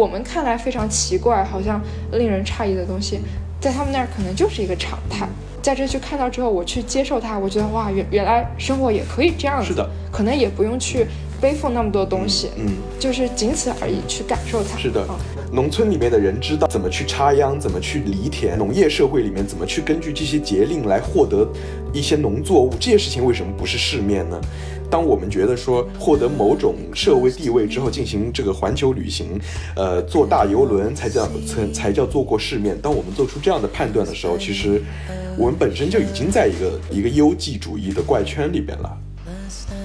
我们看来非常奇怪，好像令人诧异的东西，在他们那儿可能就是一个常态。在这去看到之后，我去接受它，我觉得哇，原原来生活也可以这样子，是的，可能也不用去背负那么多东西，嗯，就是仅此而已，去感受它。是的嗯农村里面的人知道怎么去插秧，怎么去犁田；农业社会里面怎么去根据这些节令来获得一些农作物，这些事情为什么不是世面呢？当我们觉得说获得某种社会地位之后，进行这个环球旅行，呃，坐大游轮才叫才才叫做过世面。当我们做出这样的判断的时候，其实我们本身就已经在一个一个优绩主义的怪圈里边了。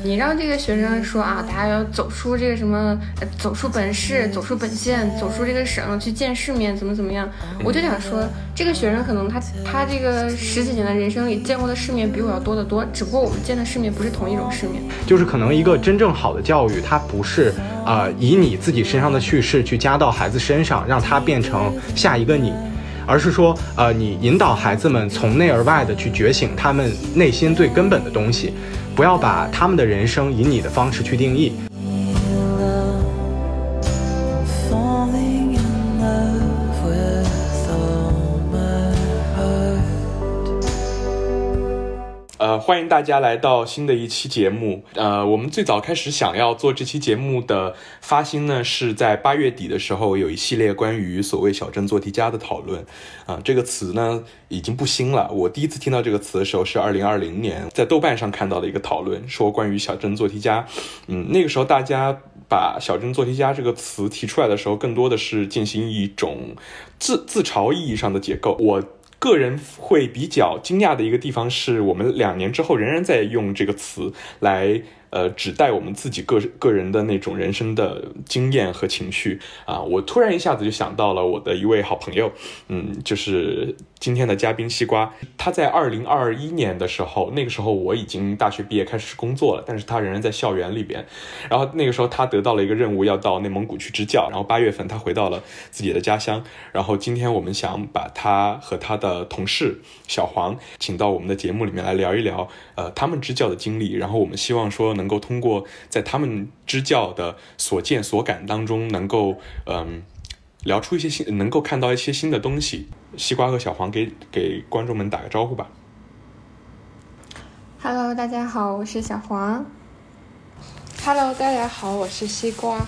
你让这个学生说啊，大家要走出这个什么，呃走出本市，走出本县，走出这个省，去见世面，怎么怎么样？我就想说，这个学生可能他他这个十几年的人生里见过的世面比我要多得多，只不过我们见的世面不是同一种世面。就是可能一个真正好的教育，它不是呃以你自己身上的叙事去加到孩子身上，让他变成下一个你，而是说呃你引导孩子们从内而外的去觉醒他们内心最根本的东西，不要把他们的人生以你的方式去定义。欢迎大家来到新的一期节目。呃，我们最早开始想要做这期节目的发心呢，是在八月底的时候有一系列关于所谓小镇做题家的讨论。啊、这个词呢已经不新了。我第一次听到这个词的时候是二零二零年在豆瓣上看到的一个讨论，说关于小镇做题家。嗯，那个时候大家把小镇做题家这个词提出来的时候，更多的是进行一种自自嘲意义上的解构。我个人会比较惊讶的一个地方是，我们两年之后仍然在用这个词来呃指代我们自己个个人的那种人生的经验和情绪啊。我突然一下子就想到了我的一位好朋友，嗯，就是今天的嘉宾西瓜。他在二零二一年的时候，那个时候我已经大学毕业开始工作了，但是他仍然在校园里边。然后那个时候他得到了一个任务，要到内蒙古去支教。然后八月份他回到了自己的家乡。然后今天我们想把他和他的同事小黄请到我们的节目里面来聊一聊，呃，他们支教的经历。然后我们希望说能够通过在他们支教的所见所感当中，能够嗯。聊出一些新，能够看到一些新的东西。西瓜和小黄给给观众们打个招呼吧。Hello，大家好，我是小黄。Hello，大家好，我是西瓜。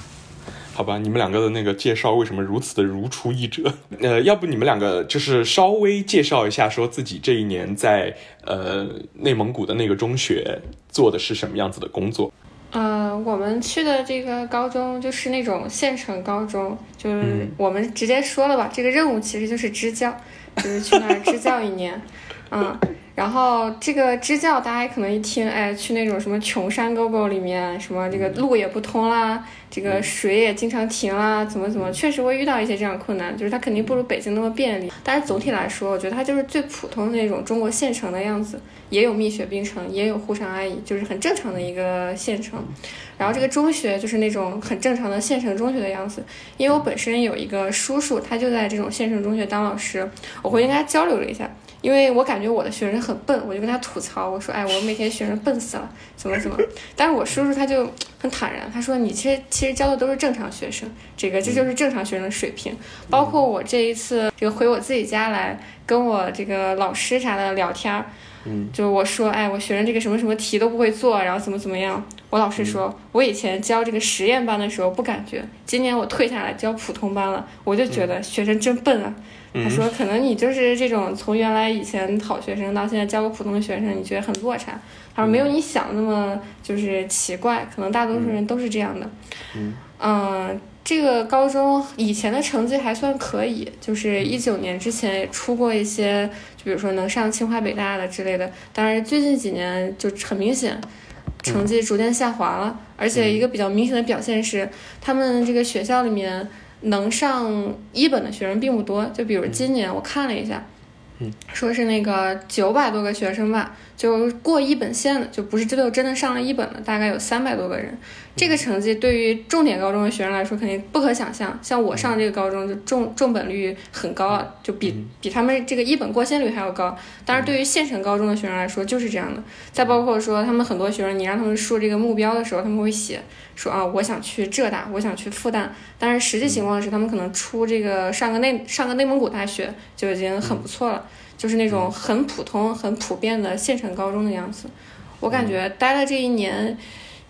好吧，你们两个的那个介绍为什么如此的如出一辙？呃，要不你们两个就是稍微介绍一下，说自己这一年在呃内蒙古的那个中学做的是什么样子的工作？呃，我们去的这个高中就是那种县城高中，就是嗯。我们直接说了吧，这个任务其实就是支教，就是去那儿支教一年，嗯，然后这个支教大家可能一听，哎，去那种什么穷山沟沟里面，什么这个路也不通啦，这个水也经常停啦，怎么怎么，确实会遇到一些这样困难，就是它肯定不如北京那么便利，但是总体来说，我觉得它就是最普通的那种中国县城的样子，也有蜜雪冰城，也有沪上阿姨，就是很正常的一个县城。然后这个中学就是那种很正常的县城中学的样子，因为我本身有一个叔叔，他就在这种县城中学当老师，我回去跟他交流了一下，因为我感觉我的学生很笨，我就跟他吐槽，我说，哎，我每天学生笨死了，怎么怎么，但是我叔叔他就很坦然，他说你其实其实教的都是正常学生，这个这就是正常学生的水平，包括我这一次这个回我自己家来跟我这个老师啥的聊天儿。嗯，就我说，哎，我学生这个什么什么题都不会做，然后怎么怎么样。我老师说，我以前教这个实验班的时候不感觉，今年我退下来教普通班了，我就觉得学生真笨啊。他说，可能你就是这种从原来以前好学生到现在教个普通的学生，你觉得很落差。他说没有你想的那么就是奇怪，可能大多数人都是这样的。嗯这个高中以前的成绩还算可以，就是一九年之前也出过一些，就比如说能上清华北大的之类的。但是最近几年就很明显，成绩逐渐下滑了。而且一个比较明显的表现是，他们这个学校里面能上一本的学生并不多。就比如今年我看了一下，说是那个九百多个学生吧，就过一本线的，就不是这就真的上了一本的，大概有三百多个人。这个成绩对于重点高中的学生来说，肯定不可想象。像我上这个高中，就重重本率很高啊，就比比他们这个一本过线率还要高。当然，对于县城高中的学生来说，就是这样的。再包括说，他们很多学生，你让他们说这个目标的时候，他们会写说啊，我想去浙大，我想去复旦。但是实际情况是，他们可能出这个上个内上个内蒙古大学就已经很不错了。就是那种很普通、很普遍的县城高中的样子。我感觉待了这一年，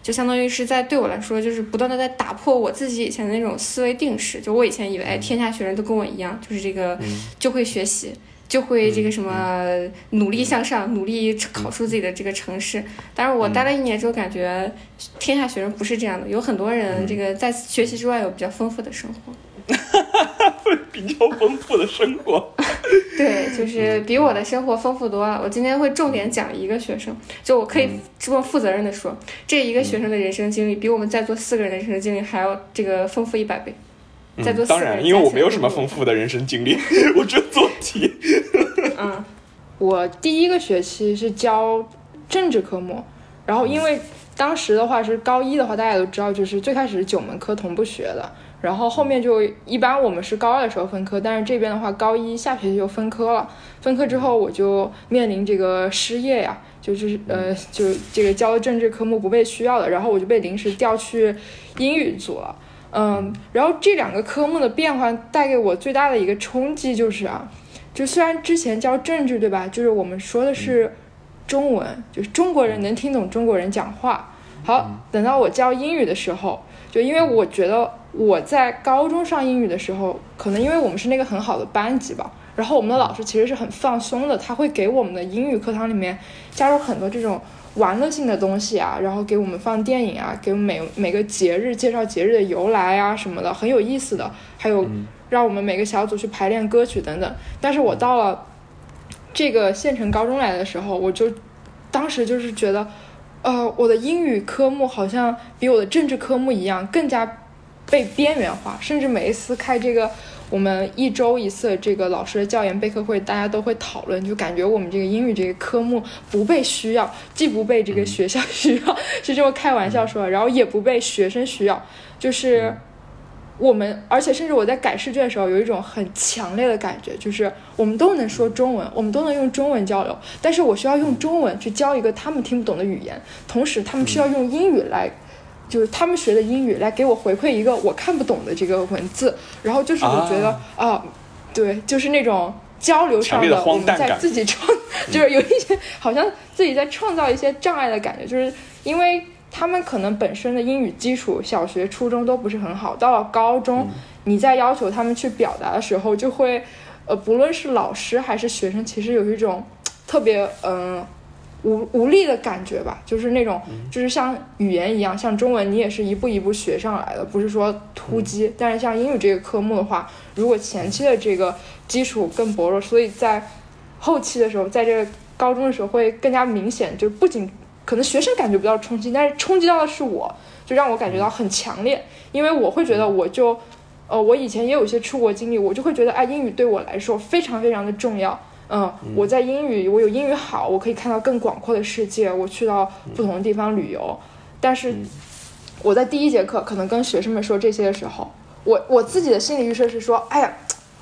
就相当于是在对我来说，就是不断的在打破我自己以前的那种思维定式。就我以前以为，哎，天下学生都跟我一样，就是这个就会学习，就会这个什么努力向上，努力考出自己的这个城市。但是我待了一年之后，感觉天下学生不是这样的，有很多人这个在学习之外有比较丰富的生活。比较丰富的生活。对，就是比我的生活丰富多了。我今天会重点讲一个学生，就我可以这么负责任的说，这一个学生的人生经历比我们在座四个人的人生经历还要这个丰富一百倍。在座嗯、当然，因为我没有什么丰富的人生经历，我只有做题。嗯，我第一个学期是教政治科目，然后因为当时的话是高一的话，大家都知道，就是最开始是九门课同步学的。然后后面就一般我们是高二的时候分科，但是这边的话高一下学期就分科了。分科之后我就面临这个失业呀，就是呃就这个教政治科目不被需要了，然后我就被临时调去英语组了。嗯，然后这两个科目的变化带给我最大的一个冲击就是啊，就虽然之前教政治对吧，就是我们说的是中文，就是中国人能听懂中国人讲话。好，等到我教英语的时候，就因为我觉得。我在高中上英语的时候，可能因为我们是那个很好的班级吧，然后我们的老师其实是很放松的，他会给我们的英语课堂里面加入很多这种玩乐性的东西啊，然后给我们放电影啊，给每每个节日介绍节日的由来啊什么的，很有意思的，还有让我们每个小组去排练歌曲等等。但是我到了这个县城高中来的时候，我就当时就是觉得，呃，我的英语科目好像比我的政治科目一样更加。被边缘化，甚至每一次开这个我们一周一次这个老师的教研备课会，大家都会讨论，就感觉我们这个英语这个科目不被需要，既不被这个学校 需要，是这么开玩笑说，然后也不被学生需要，就是我们，而且甚至我在改试卷的时候有一种很强烈的感觉，就是我们都能说中文，我们都能用中文交流，但是我需要用中文去教一个他们听不懂的语言，同时他们需要用英语来。就是他们学的英语来给我回馈一个我看不懂的这个文字，然后就是我觉得啊、哦，对，就是那种交流上的我们在自己创，就是有一些好像自己在创造一些障碍的感觉，就是因为他们可能本身的英语基础小学、初中都不是很好，到了高中，你在要求他们去表达的时候，就会呃，不论是老师还是学生，其实有一种特别嗯。呃无无力的感觉吧，就是那种，就是像语言一样，像中文，你也是一步一步学上来的，不是说突击。但是像英语这个科目的话，如果前期的这个基础更薄弱，所以在后期的时候，在这个高中的时候会更加明显。就不仅可能学生感觉不到冲击，但是冲击到的是我，就让我感觉到很强烈，因为我会觉得我就，呃，我以前也有一些出国经历，我就会觉得，哎，英语对我来说非常非常的重要。嗯，我在英语，我有英语好，我可以看到更广阔的世界，我去到不同的地方旅游。但是我在第一节课可能跟学生们说这些的时候，我我自己的心理预设是说，哎呀，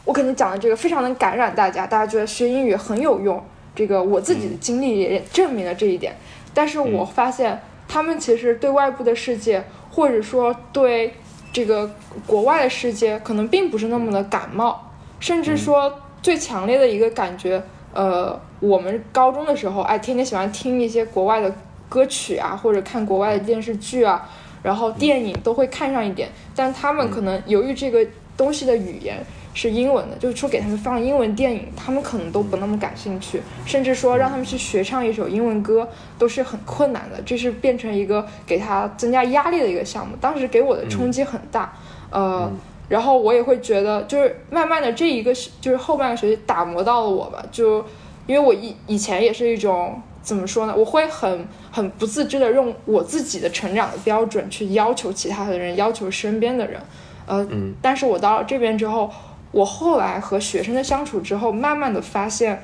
我肯定讲的这个非常能感染大家，大家觉得学英语很有用。这个我自己的经历也证明了这一点。但是我发现他们其实对外部的世界，或者说对这个国外的世界，可能并不是那么的感冒，甚至说。最强烈的一个感觉，呃，我们高中的时候，哎，天天喜欢听一些国外的歌曲啊，或者看国外的电视剧啊，然后电影都会看上一点。但他们可能由于这个东西的语言是英文的，就是说给他们放英文电影，他们可能都不那么感兴趣，甚至说让他们去学唱一首英文歌都是很困难的，这是变成一个给他增加压力的一个项目。当时给我的冲击很大，呃。然后我也会觉得，就是慢慢的这一个就是后半个学期打磨到了我吧，就因为我以以前也是一种怎么说呢，我会很很不自知的用我自己的成长的标准去要求其他的人，要求身边的人，呃，嗯，但是我到了这边之后，我后来和学生的相处之后，慢慢的发现，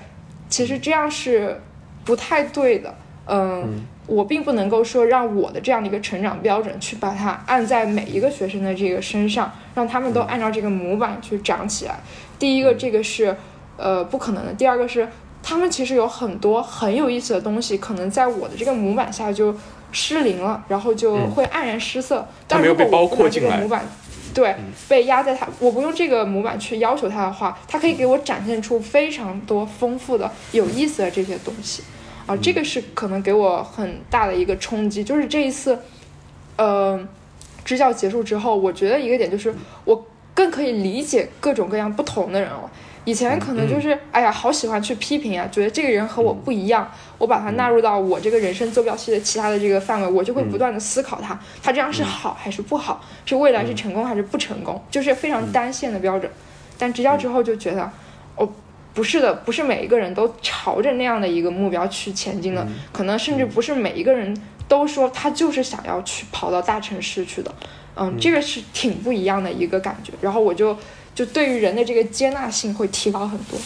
其实这样是不太对的。嗯，我并不能够说让我的这样的一个成长标准去把它按在每一个学生的这个身上，让他们都按照这个模板去长起来。第一个，这个是呃不可能的；第二个是，他们其实有很多很有意思的东西，可能在我的这个模板下就失灵了，然后就会黯然失色。但它没有被包如果我不拿这括进来个模板，对，被压在他，我不用这个模板去要求他的话，他可以给我展现出非常多丰富的、有意思的这些东西。啊，这个是可能给我很大的一个冲击，就是这一次，呃，支教结束之后，我觉得一个点就是我更可以理解各种各样不同的人了。以前可能就是，哎呀，好喜欢去批评啊，觉得这个人和我不一样，我把他纳入到我这个人生坐标系的其他的这个范围，我就会不断的思考他，他这样是好还是不好，是未来是成功还是不成功，就是非常单线的标准。但支教之后就觉得，哦，不是的，不是每一个人都朝着那样的一个目标去前进的，可能甚至不是每一个人都说他就是想要去跑到大城市去的，嗯，这个是挺不一样的一个感觉。然后我就就对于人的这个接纳性会提高很多。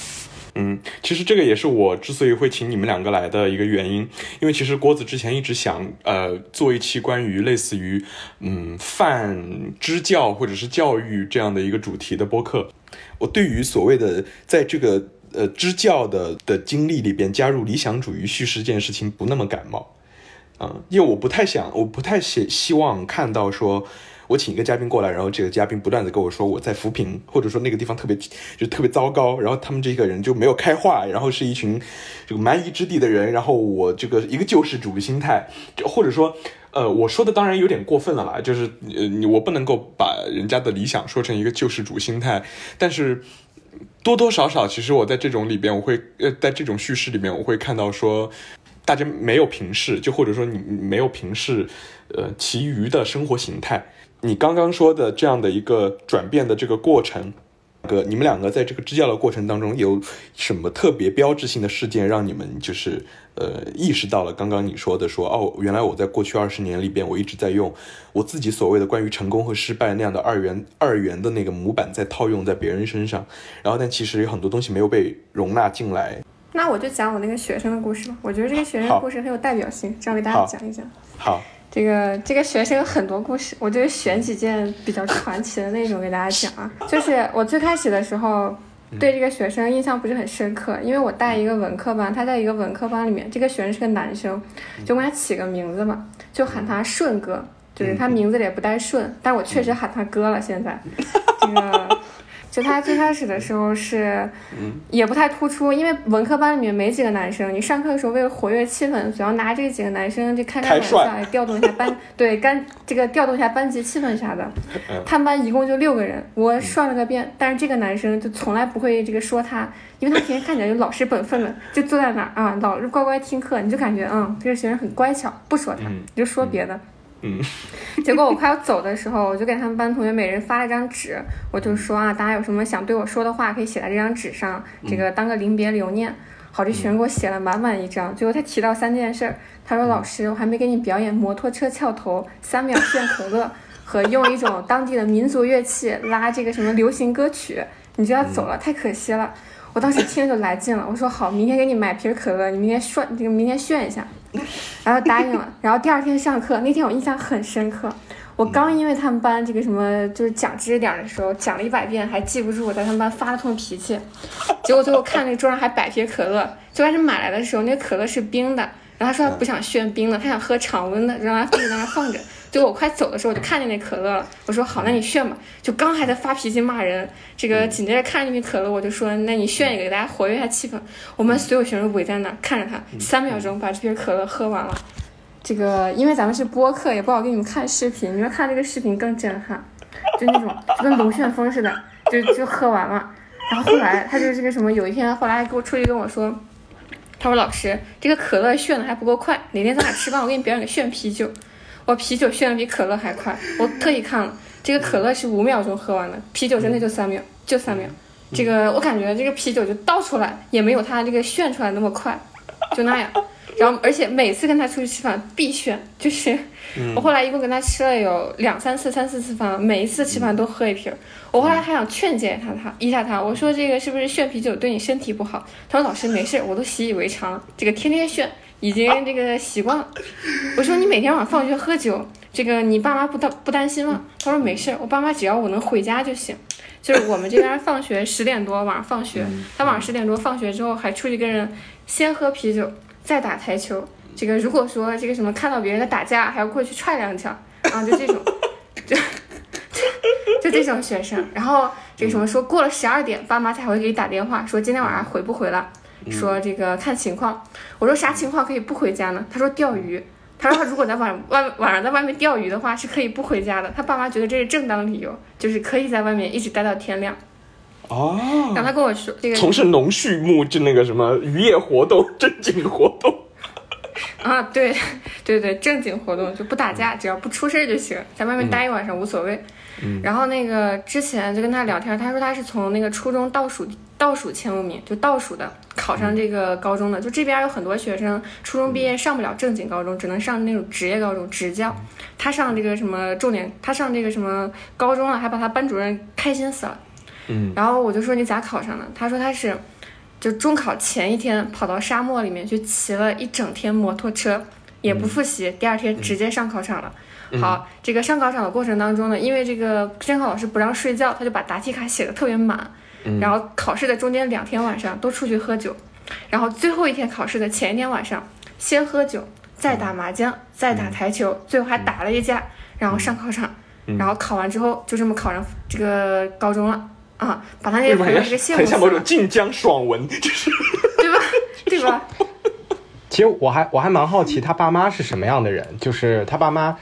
嗯，其实这个也是我之所以会请你们两个来的一个原因，因为其实郭子之前一直想呃做一期关于类似于嗯泛支教或者是教育这样的一个主题的播客。我对于所谓的在这个呃支教的的经历里边加入理想主义叙事这件事情不那么感冒，嗯，因为我不太想，我不太希希望看到说。我请一个嘉宾过来，然后这个嘉宾不断的跟我说我在扶贫，或者说那个地方特别就特别糟糕，然后他们这个人就没有开化，然后是一群这个蛮夷之地的人，然后我这个一个救世主心态，或者说，呃，我说的当然有点过分了啦，就是呃，我不能够把人家的理想说成一个救世主心态，但是多多少少，其实我在这种里边，我会呃，在这种叙事里面，我会看到说。大家没有平视，就或者说你没有平视，呃，其余的生活形态。你刚刚说的这样的一个转变的这个过程，个你们两个在这个支教的过程当中，有什么特别标志性的事件，让你们就是呃意识到了刚刚你说的说哦，原来我在过去二十年里边，我一直在用我自己所谓的关于成功和失败那样的二元二元的那个模板在套用在别人身上，然后但其实有很多东西没有被容纳进来。那我就讲我那个学生的故事吧。我觉得这个学生的故事很有代表性，这样给大家讲一讲。好，这个这个学生有很多故事，我就选几件比较传奇的那种给大家讲啊。就是我最开始的时候对这个学生印象不是很深刻，因为我带一个文科班，他在一个文科班里面，这个学生是个男生，就给他起个名字嘛，就喊他顺哥，就是他名字里也不带顺，但我确实喊他哥了。现在 这个。就他最开始的时候是，也不太突出，因为文科班里面没几个男生。你上课的时候为了活跃气氛，总要拿这几个男生就开开玩笑，来调动一下班，对，干这个调动一下班级气氛啥的。他们班一共就六个人，我涮了个遍，但是这个男生就从来不会这个说他，因为他平时看起来就老实本分的，就坐在那儿啊，老是乖乖听课，你就感觉嗯，这个学生很乖巧，不说他，你就说别的。嗯，结果我快要走的时候，我就给他们班同学每人发了一张纸，我就说啊，大家有什么想对我说的话，可以写在这张纸上，这个当个临别留念。好，这学生给我写了满满一张，最后他提到三件事儿，他说老师，我还没给你表演摩托车翘头、三秒炫可乐和用一种当地的民族乐器拉这个什么流行歌曲，你就要走了，太可惜了。我当时听着就来劲了，我说好，明天给你买瓶可乐，你明天炫，这个明天炫一下。然后答应了，然后第二天上课那天我印象很深刻，我刚因为他们班这个什么就是讲知识点的时候讲了一百遍还记不住，我在他们班发了通脾气，结果最后看那个桌上还摆瓶可乐，最开始买来的时候那个可乐是冰的，然后他说他不想炫冰的，他想喝常温的，让他放在那放着。结果我快走的时候，我就看见那可乐了。我说好，那你炫吧。就刚还在发脾气骂人，这个紧接着看着那瓶可乐，我就说，那你炫一个，给大家活跃一下气氛。我们所有学生围在那儿看着他，三秒钟把这瓶可乐喝完了。这个因为咱们是播客，也不好给你们看视频，你们看这个视频更震撼，就那种就跟龙旋风似的，就就喝完了。然后后来他就是这个什么，有一天后来还给我出去跟我说，他说老师，这个可乐炫的还不够快，哪天咱俩吃饭，我给你表演个炫啤酒。我啤酒炫的比可乐还快，我特意看了，这个可乐是五秒钟喝完的，啤酒真的就三秒，就三秒。这个我感觉这个啤酒就倒出来也没有它这个炫出来那么快，就那样。然后而且每次跟他出去吃饭必炫，就是我后来一共跟他吃了有两三次、三四次饭，每一次吃饭都喝一瓶儿。我后来还想劝解他他一下他，我说这个是不是炫啤酒对你身体不好？他说老师没事，我都习以为常了，这个天天炫已经这个习惯了。我说你每天晚上放学喝酒，这个你爸妈不担不担心吗？他说没事，我爸妈只要我能回家就行。就是我们这边放学十点多晚上放学，他晚上十点多放学之后还出去跟人先喝啤酒，再打台球。这个如果说这个什么看到别人在打架，还要过去踹两脚啊，就这种，就就这种学生。然后这个什么说过了十二点，爸妈才会给你打电话说今天晚上回不回来，说这个看情况。我说啥情况可以不回家呢？他说钓鱼。他说他如果在晚外晚上在外面钓鱼的话是可以不回家的。他爸妈觉得这是正当理由，就是可以在外面一直待到天亮。哦，然后他跟我说这个从事农畜牧就那个什么渔业活动，正经活动。啊，对，对对，正经活动就不打架，只要不出事儿就行，在外面待一晚上无所谓。然后那个之前就跟他聊天，他说他是从那个初中倒数倒数前五名，就倒数的考上这个高中的。就这边有很多学生初中毕业上不了正经高中，只能上那种职业高中职教。他上这个什么重点，他上这个什么高中了，还把他班主任开心死了。嗯，然后我就说你咋考上的？他说他是就中考前一天跑到沙漠里面去骑了一整天摩托车，也不复习，第二天直接上考场了。好，这个上考场的过程当中呢，因为这个监考老师不让睡觉，他就把答题卡写的特别满，然后考试的中间两天晚上都出去喝酒，然后最后一天考试的前一天晚上先喝酒，再打麻将，再打台球，最后还打了一架，然后上考场，然后考完之后就这么考上这个高中了啊，把他那些朋友是羡慕很像某种死了，晋江爽文，就是对吧？对吧？其实我还我还蛮好奇他爸妈是什么样的人，就是他爸妈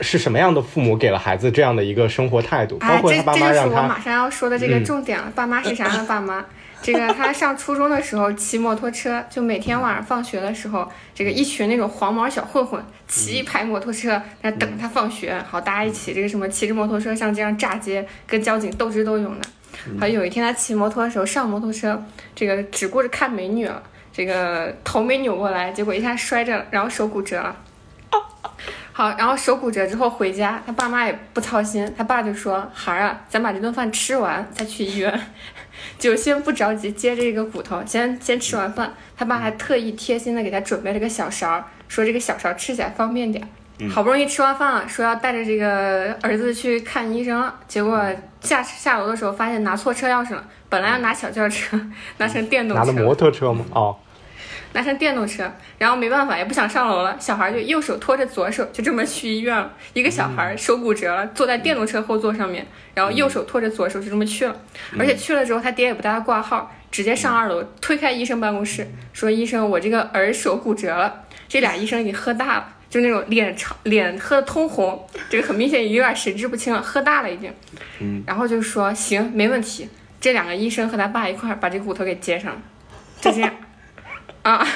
是什么样的父母给了孩子这样的一个生活态度，包括他爸这就是我马上要说的这个嗯重点了。爸妈是啥样的爸妈？这个他上初中的时候骑摩托车，就每天晚上放学的时候，这个一群那种黄毛小混混骑一排摩托车，在那等他放学。好，大家一起这个什么骑着摩托车上街上炸街，跟交警斗智斗勇的。好，有一天他骑摩托的时候上摩托车，这个只顾着看美女了，这个头没扭过来，结果一下摔着了，然后手骨折了。好，然后手骨折之后回家，他爸妈也不操心，他爸就说：“孩儿啊，咱把这顿饭吃完再去医院，就先不着急接这个骨头，先先吃完饭。”他爸还特意贴心的给他准备了个小勺，说这个小勺吃起来方便点儿。好不容易吃完饭了，说要带着这个儿子去看医生了，结果下下楼的时候发现拿错车钥匙了，本来要拿小轿车，拿成电动车。拿的摩托车吗？哦，拿上电动车，然后没办法，也不想上楼了，小孩就右手拖着左手，就这么去医院了。一个小孩手骨折了，坐在电动车后座上面，然后右手拖着左手就这么去了。而且去了之后，他爹也不带他挂号，直接上二楼推开医生办公室，说：“医生，我这个儿手骨折了。”这俩医生已经喝大了，就那种脸长脸喝的通红，这个很明显有点神志不清了，喝大了已经。嗯，然后就说：“行，没问题。”这两个医生和他爸一块儿把这骨头给接上了，就这样。啊，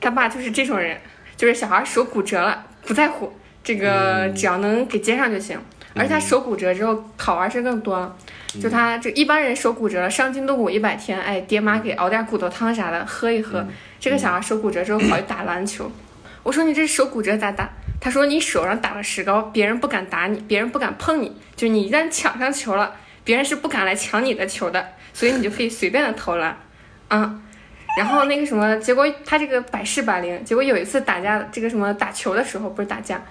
他爸就是这种人，就是小孩手骨折了不在乎，这个只要能给接上就行。而且他手骨折之后好玩事更多了，就他这一般人手骨折了伤筋动骨一百天，哎，爹妈给熬点骨头汤啥的喝一喝。这个小孩手骨折之后跑去打篮球，我说你这手骨折咋打？他说你手上打了石膏，别人不敢打你，别人不敢碰你，就你一旦抢上球了，别人是不敢来抢你的球的，所以你就可以随便的投篮，啊。然后那个什么，结果他这个百试百灵。结果有一次打架，这个什么打球的时候不是打架，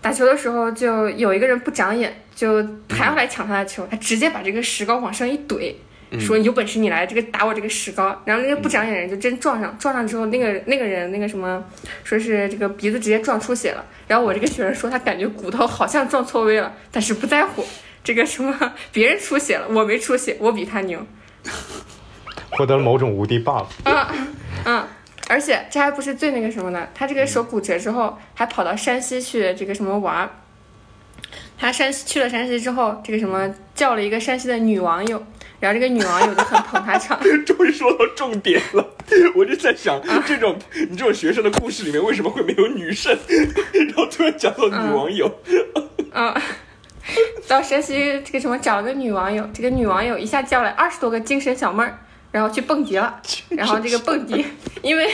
打球的时候就有一个人不长眼，就还要来抢他的球，他直接把这个石膏往上一怼，说有本事你来这个打我这个石膏。然后那个不长眼的人就真撞上，撞上之后那个那个人那个什么，说是这个鼻子直接撞出血了。然后我这个学生说他感觉骨头好像撞错位了，但是不在乎。这个什么别人出血了，我没出血，我比他牛。获得了某种无敌 buff。嗯，而且这还不是最那个什么的，他这个手骨折之后，还跑到山西去这个什么玩儿。他山西去了山西之后，这个什么叫了一个山西的女网友，然后这个女网友就很捧他场。终于说到重点了，我就在想，这种你这种学生的故事里面为什么会没有女生？然后突然讲到女网友，嗯，到山西这个什么找了个女网友，这个女网友一下叫来二十多个精神小妹儿，然后去蹦迪了。然后这个蹦迪，因为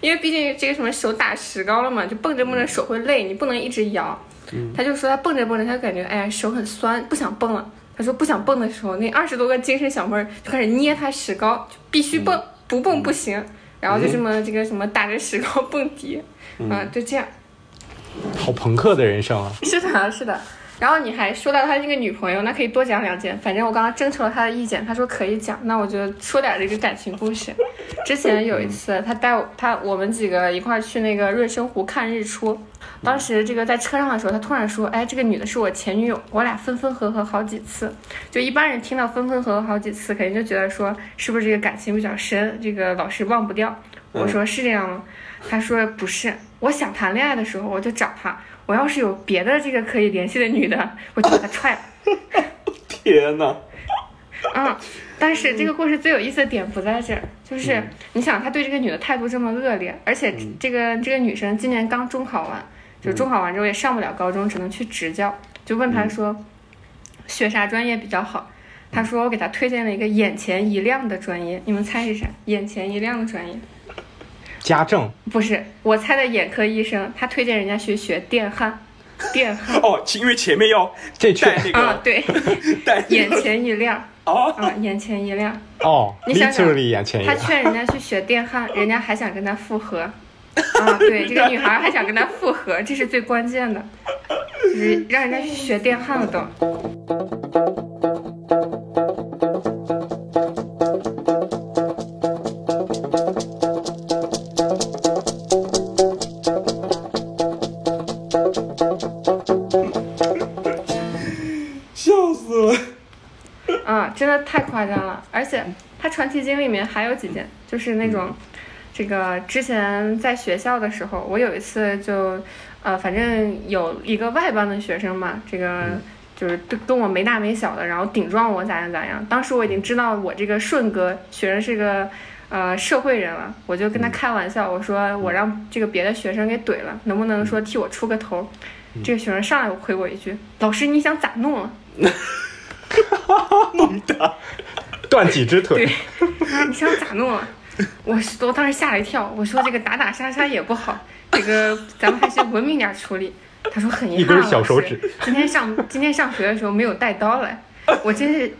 因为毕竟这个什么手打石膏了嘛，就蹦着蹦着手会累，你不能一直摇。他就说他蹦着蹦着，他就感觉哎呀手很酸，不想蹦了。他说不想蹦的时候，那二十多个精神小妹儿就开始捏他石膏，就必须蹦，不蹦不行。然后就这么这个什么打着石膏蹦迪，啊，就这样。好朋克的人生啊！是的，是的。然后你还说到他那个女朋友，那可以多讲两件。反正我刚刚征求了他的意见，他说可以讲，那我就说点这个感情故事。之前有一次，他带我他我们几个一块儿去那个润生湖看日出。当时这个在车上的时候，他突然说：“哎，这个女的是我前女友，我俩分分合合好几次。”就一般人听到分分合合好几次，肯定就觉得说是不是这个感情比较深，这个老是忘不掉。我说是这样吗？他说不是，我想谈恋爱的时候我就找他，我要是有别的这个可以联系的女的，我就把她踹了。天呐！嗯，但是这个故事最有意思的点不在这儿，就是你想他对这个女的态度这么恶劣，而且这个这个女生今年刚中考完，就中考完之后也上不了高中，只能去职教，就问他说学啥专业比较好。他说我给他推荐了一个眼前一亮的专业，你们猜是啥？眼前一亮的专业家政不是我猜的眼科医生，他推荐人家去学电焊，电焊 哦，因为前面要这确带那啊，个对，带那 眼前一亮哦，啊，眼前一亮。哦你想想，literally 眼前一他。劝人家去学电焊，人家还想跟他复合。啊，对，这个女孩还想跟他复合，这是最关键的，就是让人家去学电焊了都。真的太夸张了！而且他传奇经里面还有几件，就是那种，这个之前在学校的时候，我有一次就，呃，反正有一个外班的学生嘛，这个就是跟跟我没大没小的，然后顶撞我咋样咋样。当时我已经知道我这个顺哥学生是个。呃，社会人了，我就跟他开玩笑，我说我让这个别的学生给怼了，能不能说替我出个头？这个学生上来回我一句：“老师，你想咋弄啊？” 断几只腿对，你想咋弄啊？我是我当时吓了一跳，我说这个打打杀杀也不好，这个咱们还是文明点处理。他说很遗一憾，根小手指今天上今天上学的时候没有带刀来，我真是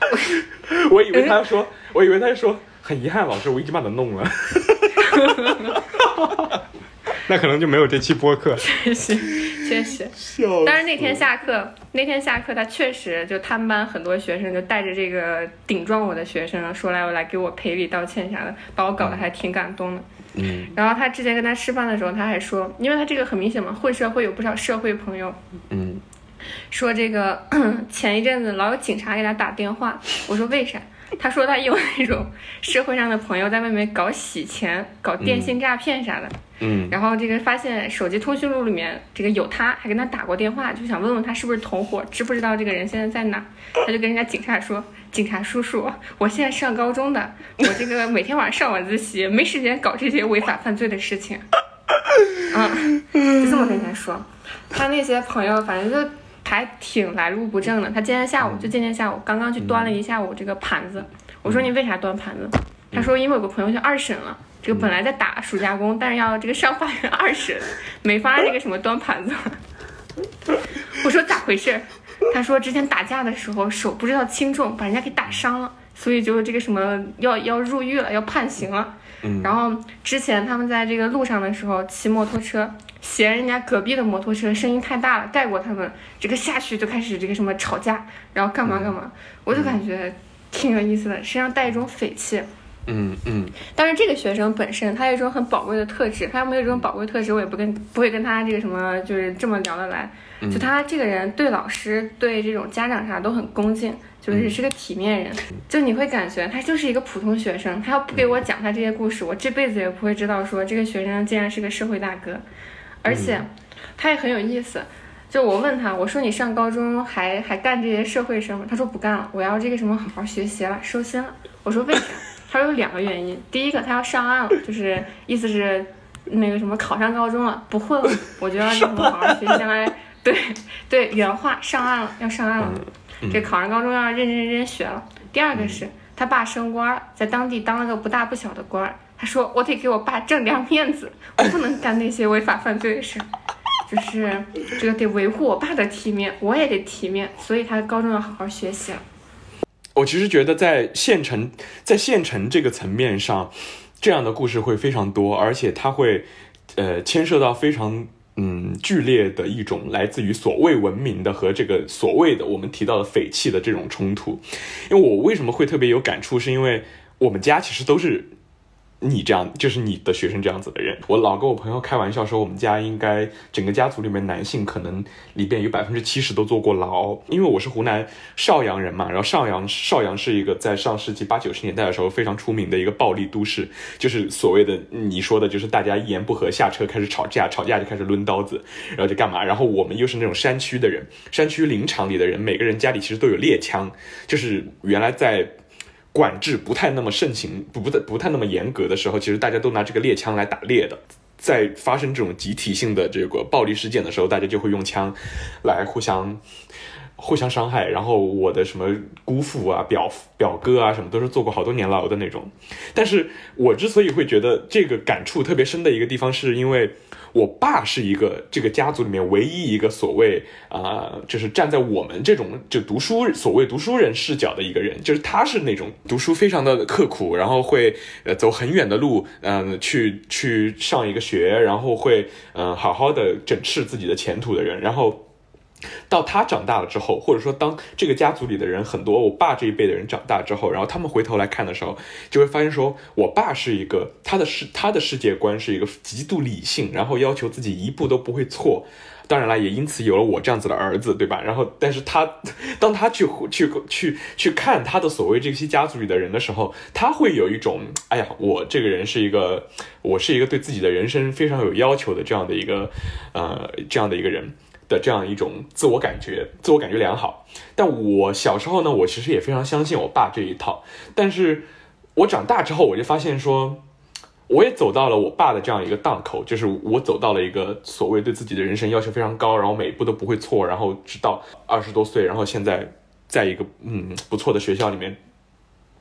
我以为他说，我以为他说很遗憾，老师，我已经把它弄了。那可能就没有这期播客。确实确实。但是那天下课，那天下课他确实就他们班很多学生就带着这个顶撞我的学生说来我来给我赔礼道歉啥的，把我搞得还挺感动的。嗯 然后他之前跟他吃饭的时候，他还说，因为他这个很明显嘛，混社会有不少社会朋友，嗯说这个 前一阵子老有警察给他打电话，我说为啥？他说他有那种社会上的朋友在外面搞洗钱、搞电信诈骗啥的，嗯然后这个发现手机通讯录里面这个有他，还跟他打过电话，就想问问他是不是同伙，知不知道这个人现在在哪？他就跟人家警察说：“警察叔叔，我现在上高中的，我这个每天晚上上晚自习，没时间搞这些违法犯罪的事情。”嗯，就这么跟人家说。他那些朋友反正就还挺来路不正的。他今天下午就今天下午刚刚去端了一下午这个盘子，我说你为啥端盘子？他说因为有个朋友去二审了。这个本来在打暑假工，但是要这个上法院二审，没法这个什么端盘子。我说咋回事？他说之前打架的时候手不知道轻重，把人家给打伤了，所以就这个什么要要入狱了，要判刑了。嗯然后之前他们在这个路上的时候骑摩托车，嫌人家隔壁的摩托车声音太大了，盖过他们，这个下去就开始这个什么吵架，然后干嘛干嘛，我就感觉挺有意思的，身上带一种匪气。嗯嗯但是这个学生本身他有一种很宝贵的特质，他要没有这种宝贵特质，我也不跟不会跟他这个什么就是这么聊得来。就他这个人对老师、对这种家长啥都很恭敬，就是是个体面人。就你会感觉他就是一个普通学生，他要不给我讲他这些故事，我这辈子也不会知道说这个学生竟然是个社会大哥，而且他也很有意思。就我问他，我说你上高中还还干这些社会生吗？他说不干了，我要这个什么好好学习了，收心了。我说为啥？他说有两个原因，第一个他要上岸了，就是意思是那个什么考上高中了，不混了，我就要什么好好学习，将来对对原话上岸了，要上岸了，这考上高中要认认真真学了。第二个是他爸升官儿，在当地当了个不大不小的官儿，他说我得给我爸挣点面子，我不能干那些违法犯罪的事，就是这个得维护我爸的体面，我也得体面，所以他高中要好好学习了。我其实觉得在县城，在县城这个层面上，这样的故事会非常多，而且它会，呃，牵涉到非常嗯剧烈的一种来自于所谓文明的和这个所谓的我们提到的匪气的这种冲突。因为我为什么会特别有感触，是因为我们家其实都是。你这样就是你的学生这样子的人，我老跟我朋友开玩笑说，我们家应该整个家族里面男性可能里边有百分之七十都坐过牢，因为我是湖南邵阳人嘛，然后邵阳邵阳是一个在上世纪八九十年代的时候非常出名的一个暴力都市，就是所谓的你说的，就是大家一言不合下车开始吵架，吵架就开始抡刀子，然后就干嘛，然后我们又是那种山区的人，山区林场里的人，每个人家里其实都有猎枪，就是原来在。管制不太那么盛行，不不太不太那么严格的时候，其实大家都拿这个猎枪来打猎的。在发生这种集体性的这个暴力事件的时候，大家就会用枪来互相互相伤害。然后我的什么姑父啊、表表哥啊，什么都是坐过好多年牢的那种。但是我之所以会觉得这个感触特别深的一个地方，是因为。我爸是一个这个家族里面唯一一个所谓啊，就是站在我们这种就读书所谓读书人视角的一个人，就是他是那种读书非常的刻苦，然后会呃走很远的路，嗯，去去上一个学，然后会嗯好好的整治自己的前途的人，然后。到他长大了之后，或者说当这个家族里的人很多，我爸这一辈的人长大之后，然后他们回头来看的时候，就会发现说，我爸是一个他的世他的世界观是一个极度理性，然后要求自己一步都不会错。当然了，也因此有了我这样子的儿子，对吧？然后，但是他当他去去去去看他的所谓这些家族里的人的时候，他会有一种，哎呀，我这个人是一个，我是一个对自己的人生非常有要求的这样的一个，呃，这样的一个人。的这样一种自我感觉，自我感觉良好。但我小时候呢，我其实也非常相信我爸这一套。但是我长大之后，我就发现说，我也走到了我爸的这样一个档口，就是我走到了一个所谓对自己的人生要求非常高，然后每一步都不会错，然后直到二十多岁，然后现在在一个嗯不错的学校里面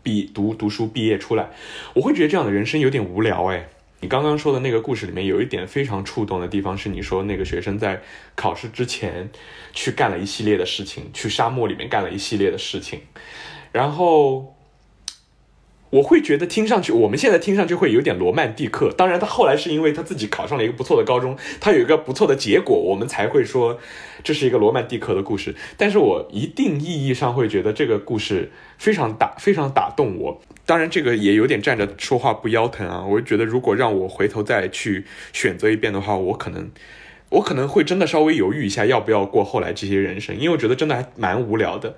毕读读书毕业出来，我会觉得这样的人生有点无聊哎。你刚刚说的那个故事里面有一点非常触动的地方，是你说那个学生在考试之前去干了一系列的事情，去沙漠里面干了一系列的事情，然后。我会觉得听上去，我们现在听上去会有点罗曼蒂克。当然，他后来是因为他自己考上了一个不错的高中，他有一个不错的结果，我们才会说这是一个罗曼蒂克的故事。但是我一定意义上会觉得这个故事非常打，非常打动我。当然，这个也有点站着说话不腰疼啊。我觉得，如果让我回头再去选择一遍的话，我可能，我可能会真的稍微犹豫一下，要不要过后来这些人生，因为我觉得真的还蛮无聊的。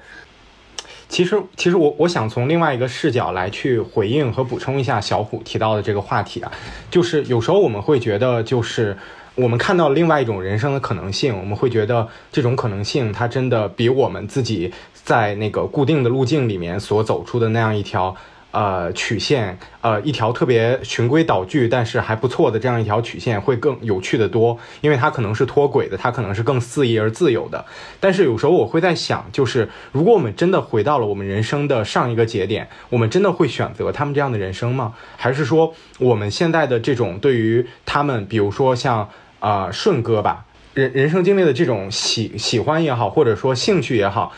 其实，其实我我想从另外一个视角来去回应和补充一下小虎提到的这个话题啊，就是有时候我们会觉得，就是我们看到另外一种人生的可能性，我们会觉得这种可能性它真的比我们自己在那个固定的路径里面所走出的那样一条。呃，曲线，呃，一条特别循规蹈矩，但是还不错的这样一条曲线会更有趣的多，因为它可能是脱轨的，它可能是更肆意而自由的。但是有时候我会在想，就是如果我们真的回到了我们人生的上一个节点，我们真的会选择他们这样的人生吗？还是说我们现在的这种对于他们，比如说像啊顺哥吧，人人生经历的这种喜喜欢也好，或者说兴趣也好，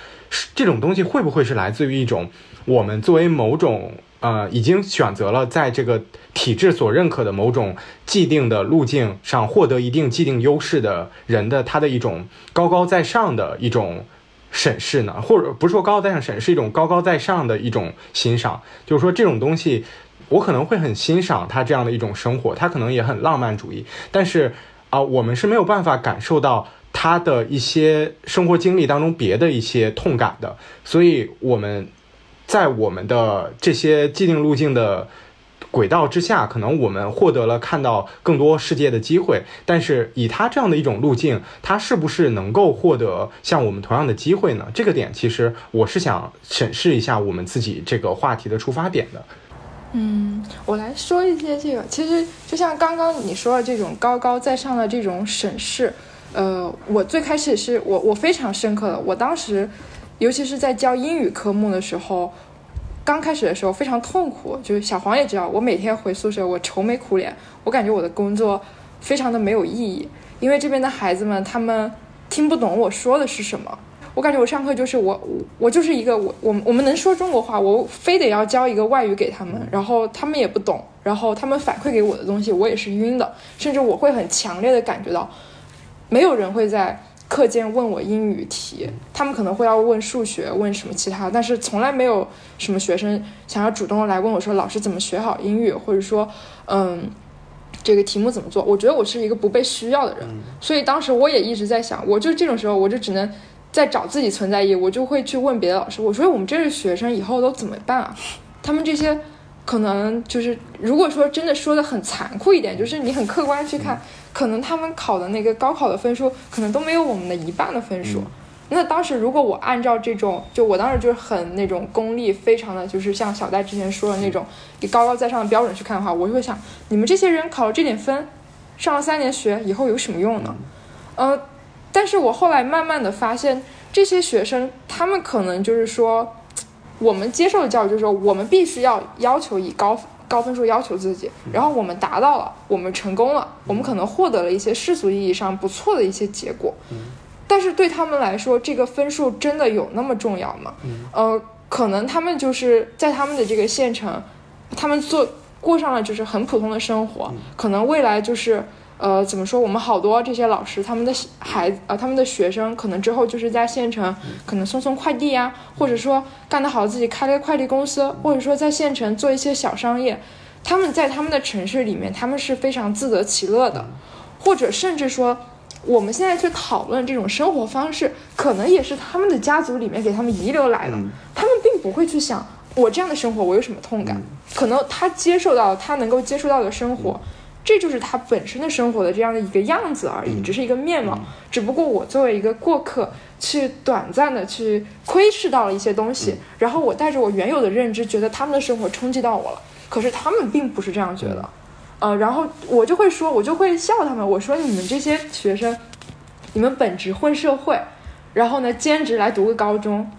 这种东西会不会是来自于一种我们作为某种呃，已经选择了在这个体制所认可的某种既定的路径上获得一定既定优势的人的他的一种高高在上的一种审视呢？或者不是说高高在上审视，一种高高在上的一种欣赏，就是说这种东西，我可能会很欣赏他这样的一种生活，他可能也很浪漫主义，但是啊、我们是没有办法感受到他的一些生活经历当中别的一些痛感的，所以我们。在我们的这些既定路径的轨道之下，可能我们获得了看到更多世界的机会。但是以他这样的一种路径，他是不是能够获得像我们同样的机会呢？这个点其实我是想审视一下我们自己这个话题的出发点的。嗯，我来说一些这个，其实就像刚刚你说的这种高高在上的这种审视，呃，我最开始是我我非常深刻的，我当时，尤其是在教英语科目的时候，刚开始的时候非常痛苦，就是小黄也知道，我每天回宿舍我愁眉苦脸，我感觉我的工作非常的没有意义，因为这边的孩子们他们听不懂我说的是什么。我感觉我上课就是我我我就是一个我我们我们能说中国话，我非得要教一个外语给他们，然后他们也不懂，然后他们反馈给我的东西我也是晕的，甚至我会很强烈的感觉到，没有人会在课间问我英语题，他们可能会要问数学，问什么其他，但是从来没有什么学生想要主动来问我说老师怎么学好英语，或者说嗯。这个题目怎么做？我觉得我是一个不被需要的人，所以当时我也一直在想，我就这种时候，我就只能在找自己存在意义，我就会去问别的老师，我说我们这些学生以后都怎么办啊？他们这些可能就是，如果说真的说的很残酷一点，就是你很客观去看，可能他们考的那个高考的分数，可能都没有我们的一半的分数。那当时如果我按照这种，就我当时就是很那种功利，非常的就是像小戴之前说的那种以高高在上的标准去看的话，我就会想，你们这些人考了这点分，上了三年学以后有什么用呢？呃，但是我后来慢慢的发现，这些学生他们可能就是说，我们接受的教育就是说，我们必须要要求以高高分数要求自己，然后我们达到了，我们成功了，我们可能获得了一些世俗意义上不错的一些结果。但是对他们来说，这个分数真的有那么重要吗？呃，可能他们就是在他们的这个县城，他们做过上了就是很普通的生活，可能未来就是呃怎么说，我们好多这些老师，他们的孩子呃他们的学生，可能之后就是在县城可能送送快递呀、或者说干得好自己开了个快递公司，或者说在县城做一些小商业，他们在他们的城市里面，他们是非常自得其乐的，或者甚至说。我们现在去讨论这种生活方式，可能也是他们的家族里面给他们遗留来的。他们并不会去想我这样的生活我有什么痛感，可能他接受到他能够接触到的生活，这就是他本身的生活的这样的一个样子而已，只是一个面貌。只不过我作为一个过客，去短暂的去窥视到了一些东西，然后我带着我原有的认知，觉得他们的生活冲击到我了。可是他们并不是这样觉得。呃，然后我就会说，我就会笑他们，我说你们这些学生，你们本职混社会，然后呢兼职来读个高中，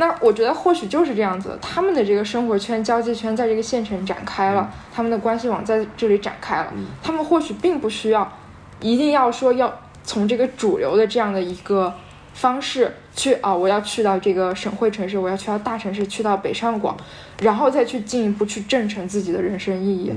那我觉得或许就是这样子，他们的这个生活圈、交际圈在这个县城展开了，他们的关系网在这里展开了，他们或许并不需要，一定要说要从这个主流的这样的一个方式去啊，我要去到这个省会城市，我要去到大城市，去到北上广，然后再去进一步去证成自己的人生意义。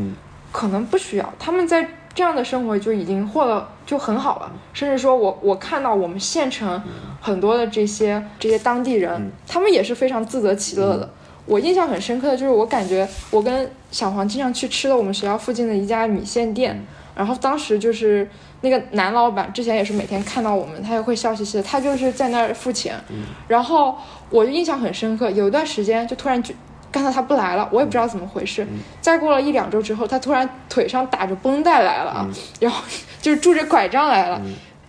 可能不需要，他们在这样的生活就已经获得就很好了。甚至说我我看到我们县城很多的这些这些当地人，他们也是非常自得其乐的。我印象很深刻的就是，我感觉我跟小黄经常去吃了我们学校附近的一家米线店，然后当时就是那个男老板之前也是每天看到我们，他也会笑嘻嘻的，他就是在那儿付钱。然后我就印象很深刻，有一段时间就突然就。看到他不来了，我也不知道怎么回事。再过了一两周之后，他突然腿上打着绷带来了啊，然后就是拄着拐杖来了，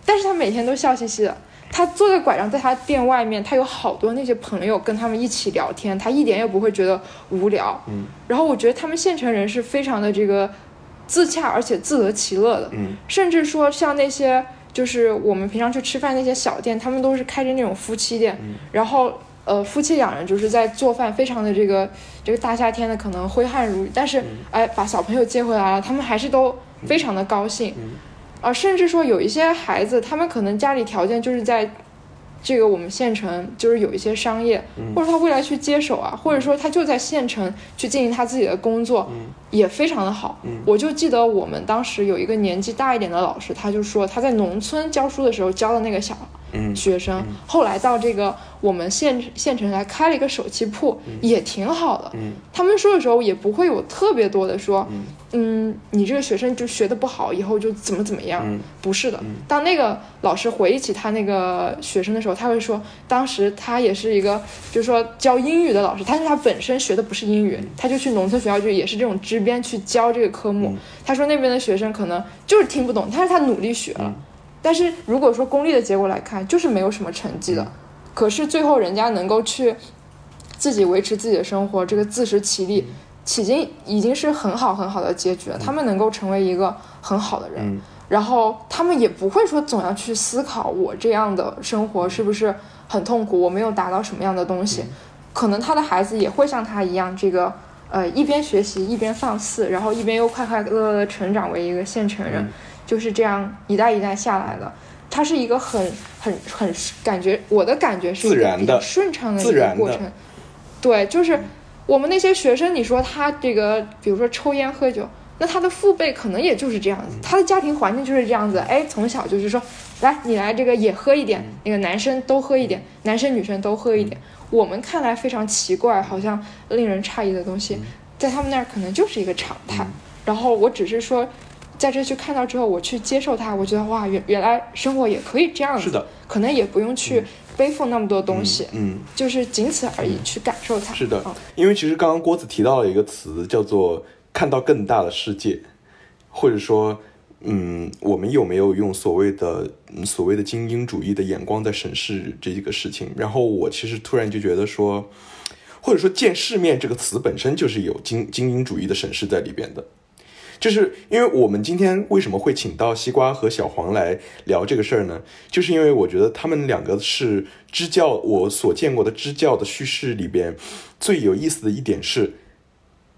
但是他每天都笑嘻嘻的。他坐在拐杖，在他店外面，他有好多那些朋友跟他们一起聊天，他一点也不会觉得无聊。然后我觉得他们县城人是非常的这个自洽，而且自得其乐的。甚至说像那些就是我们平常去吃饭那些小店，他们都是开着那种夫妻店，然后。呃，夫妻两人就是在做饭，非常的这个这个大夏天的可能挥汗如雨，但是哎，把小朋友接回来了，他们还是都非常的高兴，啊，甚至说有一些孩子，他们可能家里条件就是在这个我们县城，就是有一些商业，或者他未来去接手啊，或者说他就在县城去进行他自己的工作，也非常的好。我就记得我们当时有一个年纪大一点的老师，他就说他在农村教书的时候教的那个小学生，后来到这个我们县县城来开了一个手气铺，也挺好的。他们说的时候也不会有特别多的说，嗯，你这个学生就学的不好，以后就怎么怎么样。不是的，当那个老师回忆起他那个学生的时候，他会说，当时他也是一个，就是说教英语的老师，但是他本身学的不是英语，他就去农村学校，就也是这种支边去教这个科目。他说那边的学生可能就是听不懂，但是他努力学了。但是如果说功利的结果来看，就是没有什么成绩的。可是最后人家能够去自己维持自己的生活，这个自食其力，已经已经是很好很好的结局了。他们能够成为一个很好的人，然后他们也不会说总要去思考我这样的生活是不是很痛苦，我没有达到什么样的东西。可能他的孩子也会像他一样，这个呃一边学习一边放肆，然后一边又快快乐乐的成长为一个现成人，就是这样一代一代下来的。它是一个很很很感觉，我的感觉是自然的顺畅的一个过程。对，就是我们那些学生，你说他这个，比如说抽烟喝酒，那他的父辈可能也就是这样子，他的家庭环境就是这样子。哎，从小就是说，来你来这个也喝一点，那个男生都喝一点，男生女生都喝一点。我们看来非常奇怪，好像令人诧异的东西，在他们那儿可能就是一个常态。然后我只是说。在这去看到之后，我去接受它，我觉得哇，原原来生活也可以这样子，是的，可能也不用去背负那么多东西，嗯，就是仅此而已，去感受它。是的嗯，因为其实刚刚郭子提到了一个词，叫做看到更大的世界，或者说，嗯，我们有没有用所谓的、嗯、所谓的精英主义的眼光在审视这个事情？然后我其实突然就觉得说，或者说见世面这个词本身就是有精精英主义的审视在里边的。就是因为我们今天为什么会请到西瓜和小黄来聊这个事儿呢？就是因为我觉得他们两个是支教我所见过的支教的叙事里边最有意思的一点是，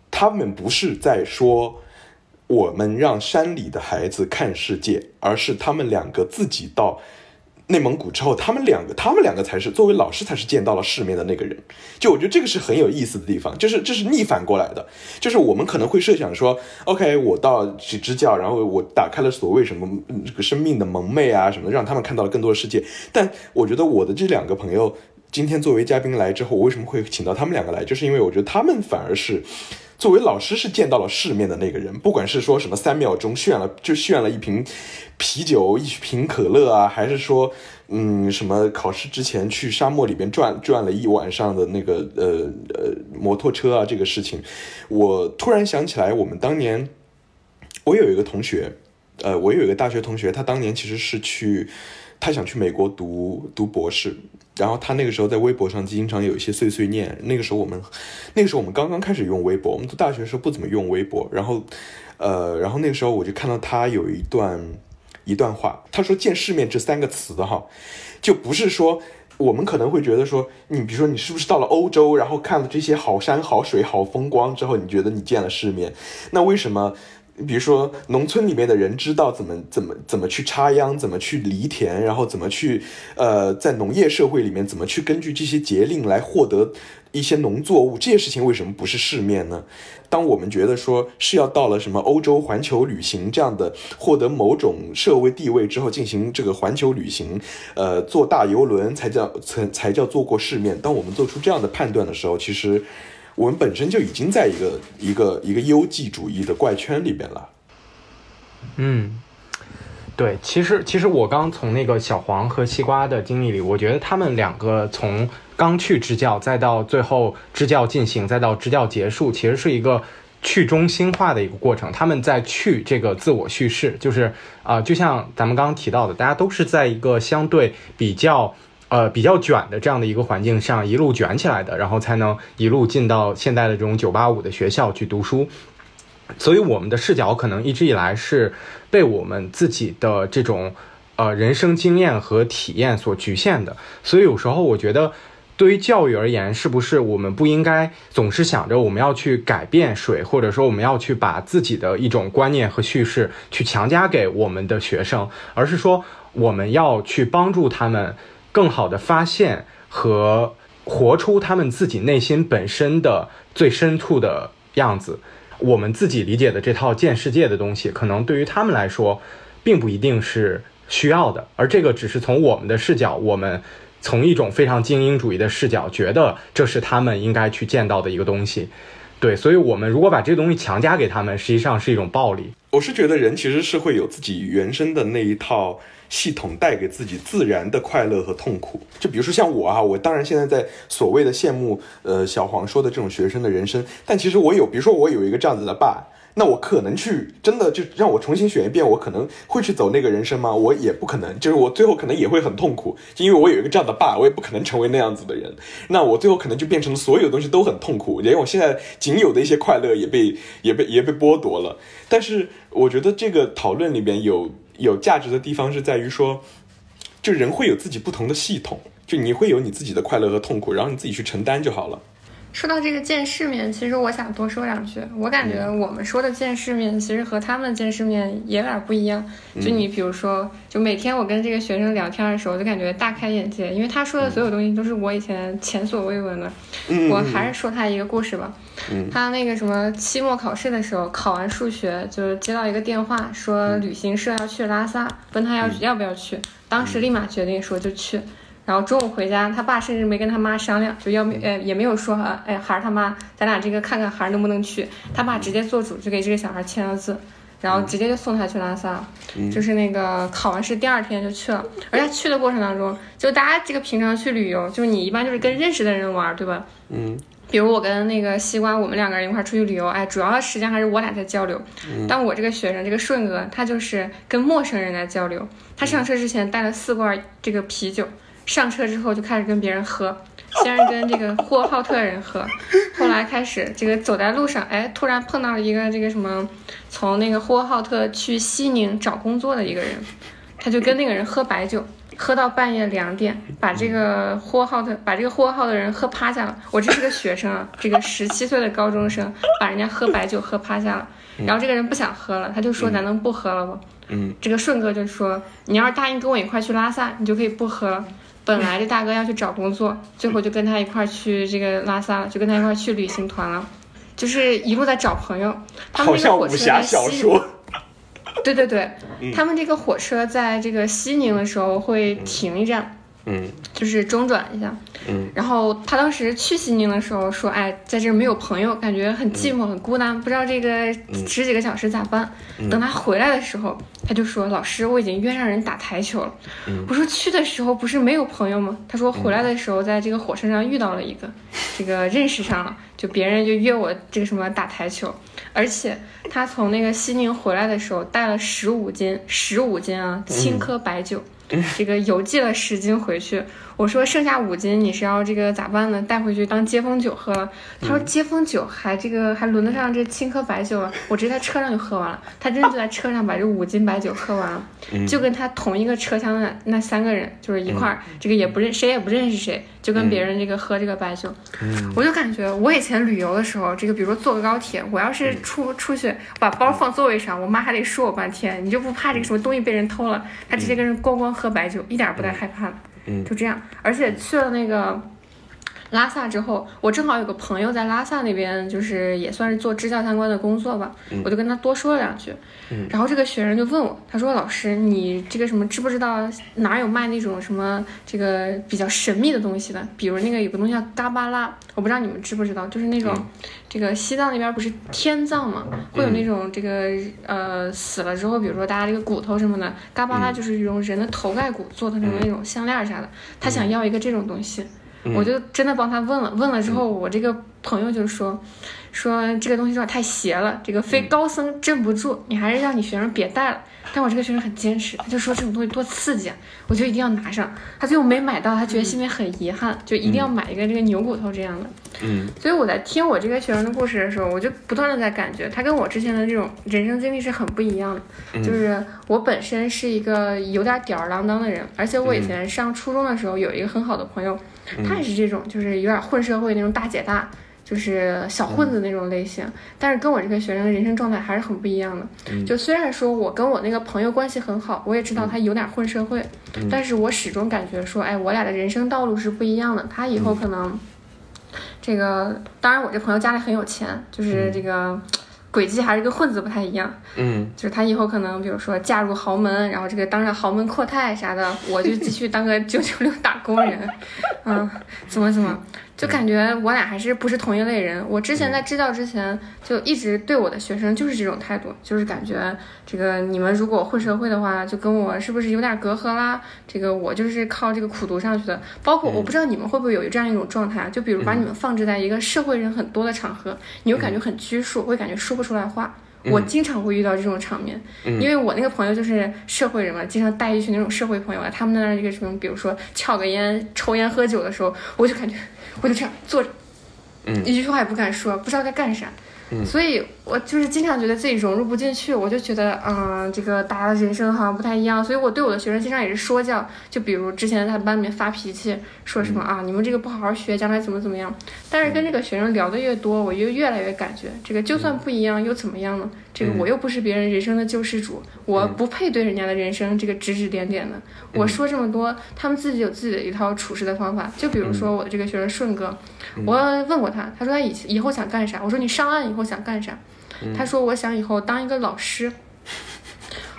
他们不是在说我们让山里的孩子看世界，而是他们两个自己到内蒙古之后，他们两个，他们两个才是作为老师才是见到了世面的那个人。就我觉得这个是很有意思的地方，就是这是逆反过来的，就是我们可能会设想说，OK，我到去支教，然后我打开了所谓什么这个生命的蒙昧啊什么的，让他们看到了更多的世界。但我觉得我的这两个朋友今天作为嘉宾来之后，我为什么会请到他们两个来，就是因为我觉得他们反而是。作为老师是见到了世面的那个人，不管是说什么三秒钟炫了就炫了一瓶啤酒、一瓶可乐啊，还是说嗯什么考试之前去沙漠里边转转了一晚上的那个呃呃摩托车啊这个事情，我突然想起来，我们当年我有一个同学，呃，我有一个大学同学，他当年其实是去他想去美国读读博士，然后他那个时候在微博上经常有一些碎碎念。那个时候我们，那个时候我们刚刚开始用微博，我们读大学的时候不怎么用微博。然后，呃，然后那个时候我就看到他有一段一段话，他说“见世面”这三个词哈，就不是说我们可能会觉得说，你比如说你是不是到了欧洲，然后看了这些好山好水好风光之后，你觉得你见了世面？那为什么？比如说，农村里面的人知道怎么怎么怎么去插秧，怎么去犁田，然后怎么去呃，在农业社会里面怎么去根据这些节令来获得一些农作物，这些事情为什么不是世面呢？当我们觉得说是要到了什么欧洲环球旅行这样的获得某种社会地位之后进行这个环球旅行，呃，坐大游轮才叫才才叫做过世面。当我们做出这样的判断的时候，其实。我们本身就已经在一个一个一个优绩主义的怪圈里边了。嗯，对，其实其实我刚从那个小黄和西瓜的经历里，我觉得他们两个从刚去支教，再到最后支教进行，再到支教结束，其实是一个去中心化的一个过程。他们在去这个自我叙事，就是啊、就像咱们刚刚提到的，大家都是在一个相对比较。呃，比较卷的这样的一个环境上一路卷起来的，然后才能一路进到现在的这种九八五的学校去读书。所以我们的视角可能一直以来是被我们自己的这种呃人生经验和体验所局限的。所以有时候我觉得，对于教育而言，是不是我们不应该总是想着我们要去改变谁，或者说我们要去把自己的一种观念和叙事去强加给我们的学生，而是说我们要去帮助他们更好的发现和活出他们自己内心本身的最深处的样子。我们自己理解的这套见世界的东西，可能对于他们来说，并不一定是需要的，而这个只是从我们的视角，我们从一种非常精英主义的视角，觉得这是他们应该去见到的一个东西。对，所以我们如果把这个东西强加给他们，实际上是一种暴力。我是觉得人其实是会有自己原生的那一套系统带给自己自然的快乐和痛苦。就比如说像我啊，我当然现在在所谓的羡慕呃小黄说的这种学生的人生，但其实我有，比如说我有一个这样子的爸。那我可能去真的就让我重新选一遍，我可能会去走那个人生吗？我也不可能，就是我最后可能也会很痛苦，就因为我有一个这样的爸，我也不可能成为那样子的人。那我最后可能就变成所有东西都很痛苦，连我现在仅有的一些快乐也被也被也被剥夺了。但是我觉得这个讨论里边有有价值的地方是在于说，就人会有自己不同的系统，就你会有你自己的快乐和痛苦，然后你自己去承担就好了。说到这个见世面，其实我想多说两句。我感觉我们说的见世面，其实和他们的见世面也有点不一样。就你比如说，就每天我跟这个学生聊天的时候，就感觉大开眼界，因为他说的所有东西都是我以前前所未闻的。嗯我还是说他一个故事吧。他那个什么期末考试的时候，考完数学就接到一个电话，说旅行社要去拉萨，问他要要不要去。当时立马决定说就去。然后中午回家，他爸甚至没跟他妈商量，就要没呃也没有说呃哎孩儿他妈，咱俩这个看看孩儿能不能去。他爸直接做主，就给这个小孩签了字，然后直接就送他去拉萨，就是那个考完试第二天就去了。而且去的过程当中，就大家这个平常去旅游，就是你一般就是跟认识的人玩，对吧？嗯比如我跟那个西瓜，我们两个人一块儿出去旅游，哎，主要的时间还是我俩在交流。但我这个学生，这个顺哥，他就是跟陌生人来交流。他上车之前带了四罐这个啤酒，上车之后就开始跟别人喝，先是跟这个呼和浩特人喝，后来开始这个走在路上，哎，突然碰到了一个这个什么，从那个呼和浩特去西宁找工作的一个人，他就跟那个人喝白酒。喝到半夜两点，把这个呼和浩特把这个呼和浩特人喝趴下了。我这是个学生啊，这个十七岁的高中生把人家喝白酒喝趴下了。然后这个人不想喝了，他就说：“咱能不喝了吗？”嗯这个顺哥就说：“你要是答应跟我一块去拉萨，你就可以不喝了。”本来这大哥要去找工作，最后就跟他一块儿去这个拉萨了，就跟他一块儿去旅行团了，就是一路在找朋友。他们好这个火车像武侠在西小说。对对对，他们这个火车在这个西宁的时候会停一站，嗯就是中转一下。嗯然后他当时去西宁的时候说：“哎，在这儿没有朋友，感觉很寂寞、很孤单，不知道这个十几个小时咋办。等他回来的时候，他就说：“老师，我已经约上人打台球了。我说：“去的时候不是没有朋友吗？”他说：“回来的时候在这个火车上遇到了一个，这个认识上了，就别人就约我这个什么打台球。而且他从那个西宁回来的时候带了十五斤，十五斤啊，青稞白酒。这个邮寄了十斤回去，我说剩下五斤你是要这个咋办呢？带回去当接风酒喝了。他说接风酒还这个还轮得上这青稞白酒啊？我直接在车上就喝完了。他真的就在车上把这五斤白酒喝完了，就跟他同一个车厢的那三个人就是一块儿，这个也不认谁也不认识谁，就跟别人这个喝这个白酒。我就感觉我以前旅游的时候，这个比如说坐个高铁，我要是出出去把包放座位上，我妈还得说我半天，你就不怕这个什么东西被人偷了？他直接跟人咣咣喝白酒，一点儿不带害怕的。嗯。就这样，而且去了那个拉萨之后，我正好有个朋友在拉萨那边，就是也算是做支教相关的工作吧，我就跟他多说了两句。然后这个学生就问我，他说：“老师，你这个什么知不知道哪有卖那种什么这个比较神秘的东西的？比如那个有个东西叫嘎巴拉，我不知道你们知不知道，就是那种、这个西藏那边不是天葬嘛，会有那种这个呃死了之后，比如说大家这个骨头什么的，嘎巴拉就是用人的头盖骨做的那种那种项链啥的，他想要一个这种东西。我就真的帮他问了，问了之后，我这个朋友就说，说这个东西有点太邪了，这个非高僧镇不住，你还是让你学生别带了。但我这个学生很坚持，他就说这种东西多刺激啊，我就一定要拿上。他最后没买到，他觉得心里很遗憾，就一定要买一个这个牛骨头这样的。嗯所以我在听我这个学生的故事的时候，我就不断的在感觉他跟我之前的这种人生经历是很不一样的。就是我本身是一个有点吊儿郎当的人，而且我以前上初中的时候有一个很好的朋友，他也是这种，就是有点混社会那种大姐大。就是小混子那种类型，但是跟我这个学生的人生状态还是很不一样的。就虽然说我跟我那个朋友关系很好，我也知道他有点混社会，但是我始终感觉说，哎，我俩的人生道路是不一样的。他以后可能，这个当然我这朋友家里很有钱，就是这个轨迹还是跟混子不太一样。嗯。就是他以后可能，比如说嫁入豪门，然后这个当上豪门阔太啥的，我就继续当个九九六打工人，嗯，怎么怎么，就感觉我俩还是不是同一类人。我之前在支教之前，就一直对我的学生就是这种态度，就是感觉这个你们如果混社会的话，就跟我是不是有点隔阂啦？这个我就是靠这个苦读上去的。包括我不知道你们会不会有这样一种状态啊，就比如把你们放置在一个社会人很多的场合，你会感觉很拘束，会感觉说不出来话。我经常会遇到这种场面，因为我那个朋友就是社会人嘛，经常带一群那种社会朋友啊，他们在那个什么，比如说翘个烟、抽烟、喝酒的时候，我就感觉我就这样坐着，嗯。一句话也不敢说，不知道该干啥。所以我就是经常觉得自己融入不进去，我就觉得，嗯，这个大家的人生好像不太一样，所以我对我的学生经常也是说教，就比如之前在班里面发脾气，说什么啊，你们这个不好好学，将来怎么怎么样。但是跟这个学生聊的越多，我就越来越感觉，这个就算不一样又怎么样呢？这个我又不是别人人生的救世主，我不配对人家的人生这个指指点点的。我说这么多，他们自己有自己的一套处事的方法。就比如说我的这个学生顺哥，我问过他，他说他以以后想干啥？我说你上岸以后想干啥？他说我想以后当一个老师。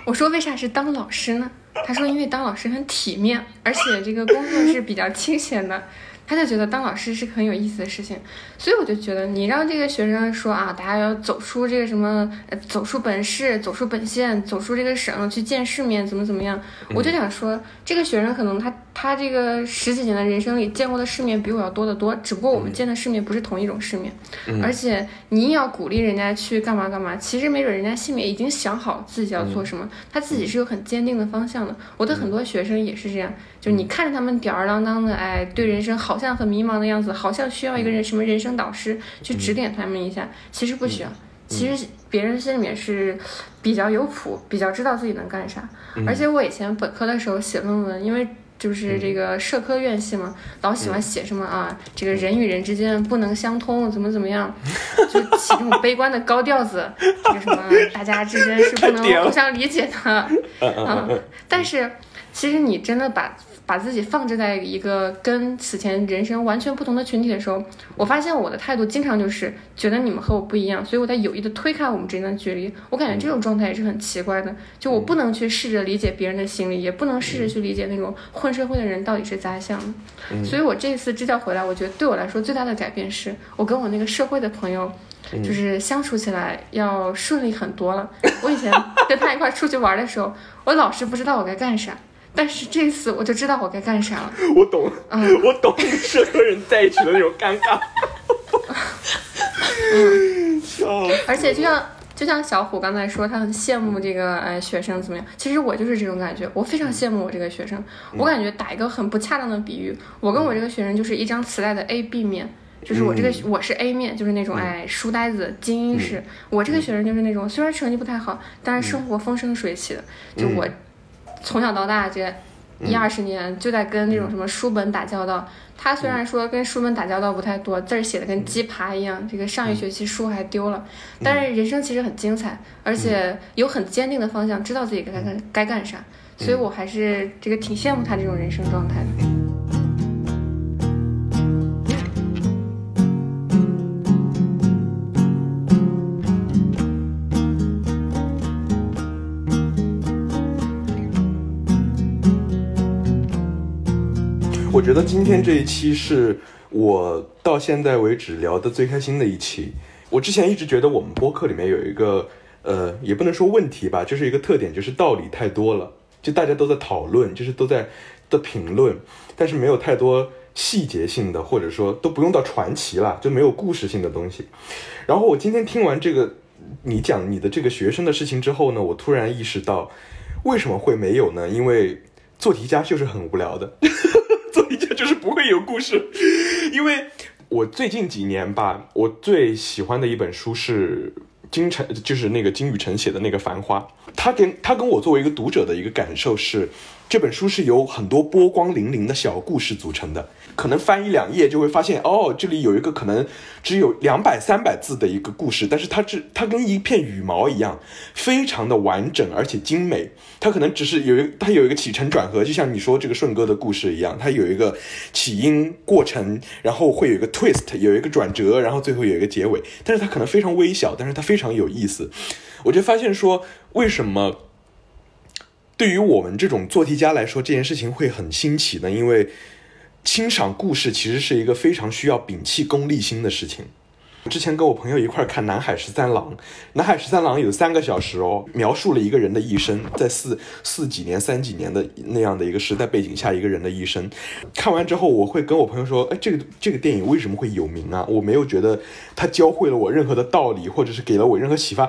我说为啥是当老师呢？他说因为当老师很体面，而且这个工作是比较清闲的。他就觉得当老师是很有意思的事情，所以我就觉得你让这个学生说啊，大家要走出这个什么，呃，走出本市，走出本县，走出这个省，去见世面，怎么怎么样？我就想说，这个学生可能他他这个十几年的人生里见过的世面比我要多得多，只不过我们见的世面不是同一种世面。而且你硬要鼓励人家去干嘛干嘛，其实没准人家心里已经想好自己要做什么，他自己是有很坚定的方向的。我的很多学生也是这样，就你看着他们吊儿郎当的，哎，对人生好像很迷茫的样子，好像需要一个人什么人生导师去指点他们一下，其实不需要。其实别人心里面是比较有谱，比较知道自己能干啥。而且我以前本科的时候写论文，因为就是这个社科院系嘛，老喜欢写什么啊，这个人与人之间不能相通，怎么怎么样，就起这种悲观的高调子，这个什么大家之间是不能互相理解的。嗯，但是其实你真的把把自己放置在一个跟此前人生完全不同的群体的时候，我发现我的态度经常就是觉得你们和我不一样，所以我在有意的推开我们之间的距离。我感觉这种状态也是很奇怪的，就我不能去试着理解别人的心理，也不能试着去理解那种混社会的人到底是咋想的。所以我这一次支教回来，我觉得对我来说最大的改变是我跟我那个社会的朋友。就是相处起来要顺利很多了。我以前跟他一块儿出去玩的时候，我老是不知道我该干啥，但是这次我就知道我该干啥了。我懂，嗯我懂跟社科人在一起的那种尴尬。嗯，笑而且就像就像小虎刚才说，他很羡慕这个呃学生怎么样？其实我就是这种感觉，我非常羡慕我这个学生。我感觉打一个很不恰当的比喻，我跟我这个学生就是一张磁带的 A B 面。就是我这个我是 A 面，就是那种哎书呆子精英式。我这个学生就是那种虽然成绩不太好，但是生活风生水起的。就我从小到大这一二十年就在跟那种什么书本打交道。他虽然说跟书本打交道不太多，字儿写的跟鸡爬一样，这个上一学期书还丢了，但是人生其实很精彩，而且有很坚定的方向，知道自己该干该干啥。所以我还是这个挺羡慕他这种人生状态的。觉得今天这一期是我到现在为止聊的最开心的一期。我之前一直觉得我们播客里面有一个呃，也不能说问题吧，就是一个特点，就是道理太多了，就大家都在讨论，就是都在的评论，但是没有太多细节性的，或者说都不用到传奇了，就没有故事性的东西。然后我今天听完这个你讲你的这个学生的事情之后呢，我突然意识到为什么会没有呢？因为做题家就是很无聊的。不会有故事，因为我最近几年吧，我最喜欢的一本书是金晨，就是那个金宇澄写的那个《繁花》。他跟他跟我作为一个读者的一个感受是，这本书是由很多波光粼粼的小故事组成的。可能翻一两页就会发现，哦，这里有一个可能只有两百、三百字的一个故事，但是它是它跟一片羽毛一样，非常的完整而且精美。它可能只是有一它有一个起承转合，就像你说这个顺哥的故事一样，它有一个起因过程，然后会有一个 twist，有一个转折，然后最后有一个结尾。但是它可能非常微小，但是它非常有意思。我就发现说，为什么对于我们这种做题家来说，这件事情会很新奇呢？因为欣赏故事其实是一个非常需要摒弃功利心的事情。之前跟我朋友一块看《南海十三郎》，《南海十三郎》有三个小时哦，描述了一个人的一生，在四四几年、三几年的那样的一个时代背景下，一个人的一生。看完之后，我会跟我朋友说：“哎，这个这个电影为什么会有名啊？我没有觉得它教会了我任何的道理，或者是给了我任何启发。”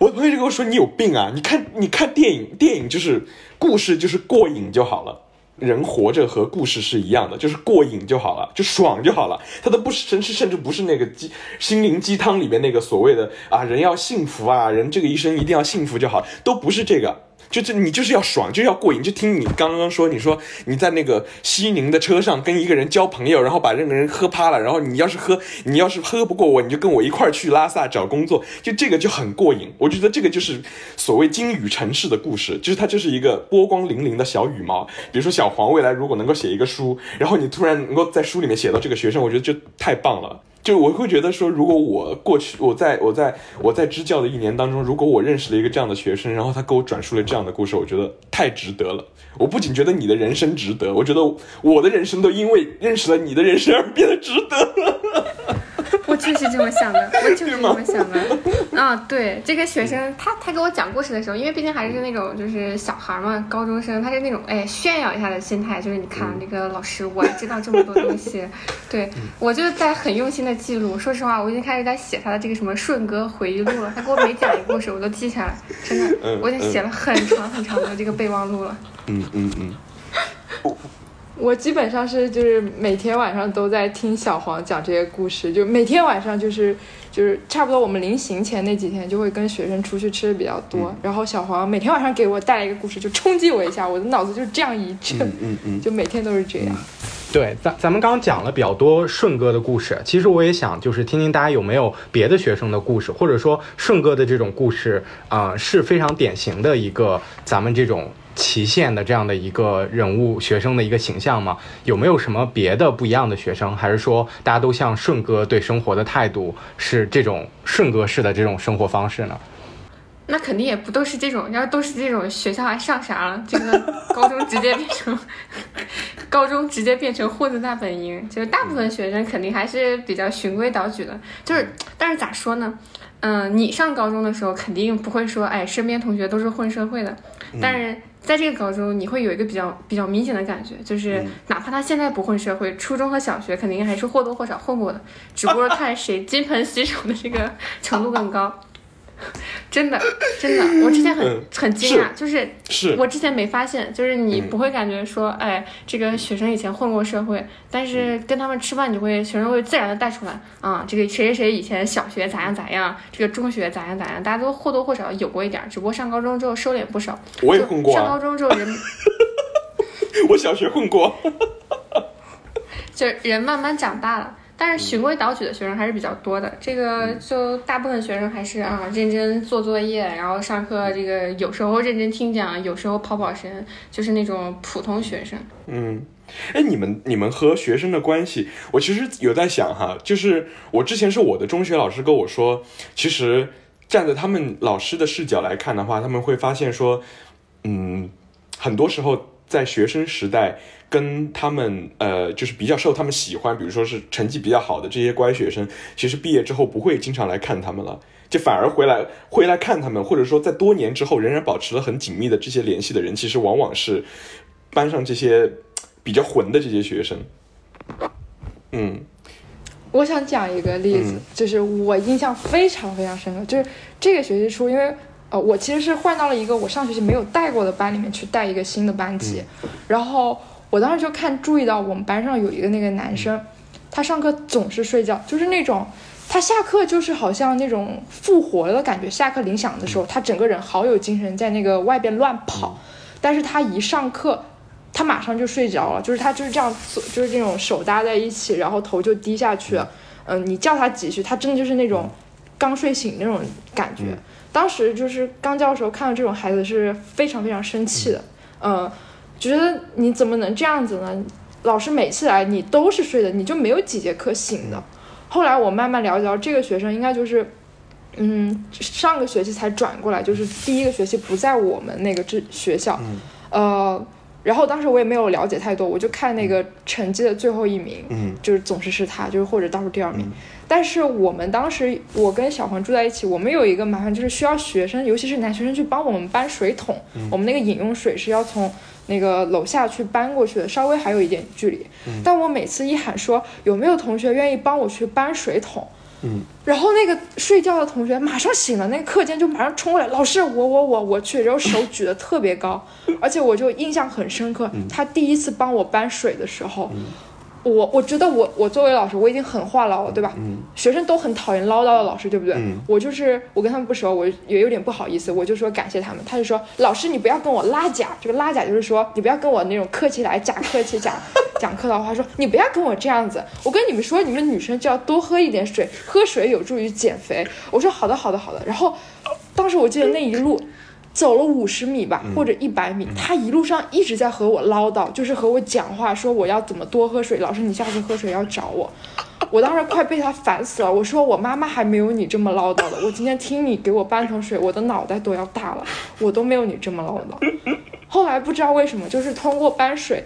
我朋友就跟我说：“你有病啊！你看，你看电影，电影就是故事，就是过瘾就好了。”人活着和故事是一样的，就是过瘾就好了，就爽就好了。他都不是甚至甚至不是那个鸡心灵鸡汤里面那个所谓的啊人要幸福啊，人这个一生一定要幸福就好，都不是这个。就这，你就是要爽，就是要过瘾。就听你刚刚说，你说你在那个西宁的车上跟一个人交朋友，然后把那个人喝趴了，然后你要是喝，你要是喝不过我，你就跟我一块儿去拉萨找工作，就这个就很过瘾。我觉得这个就是所谓金羽城市的故事，就是它就是一个波光粼粼的小羽毛。比如说小黄未来如果能够写一个书，然后你突然能够在书里面写到这个学生，我觉得就太棒了。就我会觉得说，如果我过去我在我在我在支教的一年当中，如果我认识了一个这样的学生，然后他给我转述了这样的故事，我觉得太值得了。我不仅觉得你的人生值得，我觉得我的人生都因为认识了你的人生而变得值得了。我就是这么想的，我就是这么想的。啊，对，这个学生他他给我讲故事的时候，因为毕竟还是那种就是小孩嘛，高中生，他是那种哎炫耀一下的心态，就是你看那个老师，我知道这么多东西。对我就在很用心的记录。说实话，我已经开始在写他的这个什么顺哥回忆录了。他给我每讲一个故事，我都记下来，真的，我已经写了很长很长的这个备忘录了。嗯嗯嗯，我基本上是就是每天晚上都在听小黄讲这些故事，就每天晚上就是就是差不多我们临行前那几天就会跟学生出去吃的比较多，然后小黄每天晚上给我带来一个故事，就冲击我一下，我的脑子就是这样一震，嗯嗯嗯就每天都是这样。对，咱咱们刚刚讲了比较多顺哥的故事，其实我也想就是听听大家有没有别的学生的故事，或者说顺哥的这种故事啊、是非常典型的一个咱们这种祁县的这样的一个人物学生的一个形象吗？有没有什么别的不一样的学生，还是说大家都像顺哥对生活的态度是这种顺哥式的这种生活方式呢？那肯定也不都是这种，要都是这种，学校还上啥了？这个高中直接变成，高中直接变成混子大本营，就是大部分学生肯定还是比较循规蹈矩的。就是，但是咋说呢？嗯、你上高中的时候肯定不会说，哎，身边同学都是混社会的，但是。在这个高中，你会有一个比较比较明显的感觉，就是哪怕他现在不混社会，初中和小学肯定还是或多或少混过的，只不过看谁金盆洗手的这个程度更高。真的，真的，我之前很嗯很惊讶，就是是我之前没发现，就是你嗯不会感觉说，哎，这个学生以前混过社会，但是跟他们吃饭，你就会学生会自然的带出来啊，这个谁谁谁以前小学咋样咋样，这个中学咋样咋样，大家都或多或少有过一点儿，只不过上高中之后收敛不少。我也混过上高啊，中之后人 我小学混过。就是人慢慢长大了。但是循规蹈矩的学生还是比较多的，这个就大部分学生还是啊认真做作业，然后上课这个有时候认真听讲，有时候跑跑神，就是那种普通学生。嗯，哎，你们你们和学生的关系，我其实有在想哈，就是我之前是我的中学老师跟我说，其实站在他们老师的视角来看的话，他们会发现说，嗯，很多时候在学生时代。跟他们呃，就是比较受他们喜欢，比如说是成绩比较好的这些乖学生，其实毕业之后不会经常来看他们了，就反而回来回来看他们，或者说在多年之后仍然保持了很紧密的这些联系的人，其实往往是班上这些比较混的这些学生。嗯我想讲一个例子，嗯就是我印象非常非常深刻，就是这个学期初，因为呃，我其实是换到了一个我上学期没有带过的班里面去带一个新的班级，然后我当时就看注意到我们班上有一个那个男生，他上课总是睡觉，就是那种。他下课就是好像那种复活了的感觉，下课铃响的时候，他整个人好有精神，在那个外边乱跑。但是他一上课，他马上就睡着了，就是他就是这样坐，就是这种手搭在一起，然后头就低下去了。嗯、你叫他几句，他真的就是那种刚睡醒那种感觉。当时就是刚教的时候看到这种孩子是非常非常生气的，嗯、觉得你怎么能这样子呢？老师每次来你都是睡的，你就没有几节课醒的。后来我慢慢了解到，这个学生应该就是，嗯，上个学期才转过来，就是第一个学期不在我们那个这学校，呃，然后当时我也没有了解太多，我就看那个成绩的最后一名，嗯。就是总是是他，就是或者倒数第二名。但是我们当时我跟小黄住在一起，我们有一个麻烦就是需要学生，尤其是男学生去帮我们搬水桶，我们那个饮用水是要从那个楼下去搬过去的，稍微还有一点距离。但我每次一喊说有没有同学愿意帮我去搬水桶，嗯，然后那个睡觉的同学马上醒了，那个课间就马上冲过来，老师我我我我去，然后手举得特别高，而且我就印象很深刻，他第一次帮我搬水的时候。我我觉得我我作为老师我已经很话痨了，对吧？嗯学生都很讨厌唠叨的老师，对不对？嗯我就是我跟他们不熟，我也有点不好意思，我就说感谢他们。他就说老师你不要跟我拉假，这个拉假就是说你不要跟我那种客气来假客气讲 讲客套话，说你不要跟我这样子。我跟你们说，你们女生就要多喝一点水，喝水有助于减肥。我说好的好的好的。然后当时我记得那一路。走了五十米吧，或者一百米，他一路上一直在和我唠叨，就是和我讲话，说我要怎么多喝水。老师，你下次喝水要找我。我当时快被他烦死了，我说我妈妈还没有你这么唠叨的。我今天听你给我搬桶水，我的脑袋都要大了，我都没有你这么唠叨。后来不知道为什么，就是通过搬水，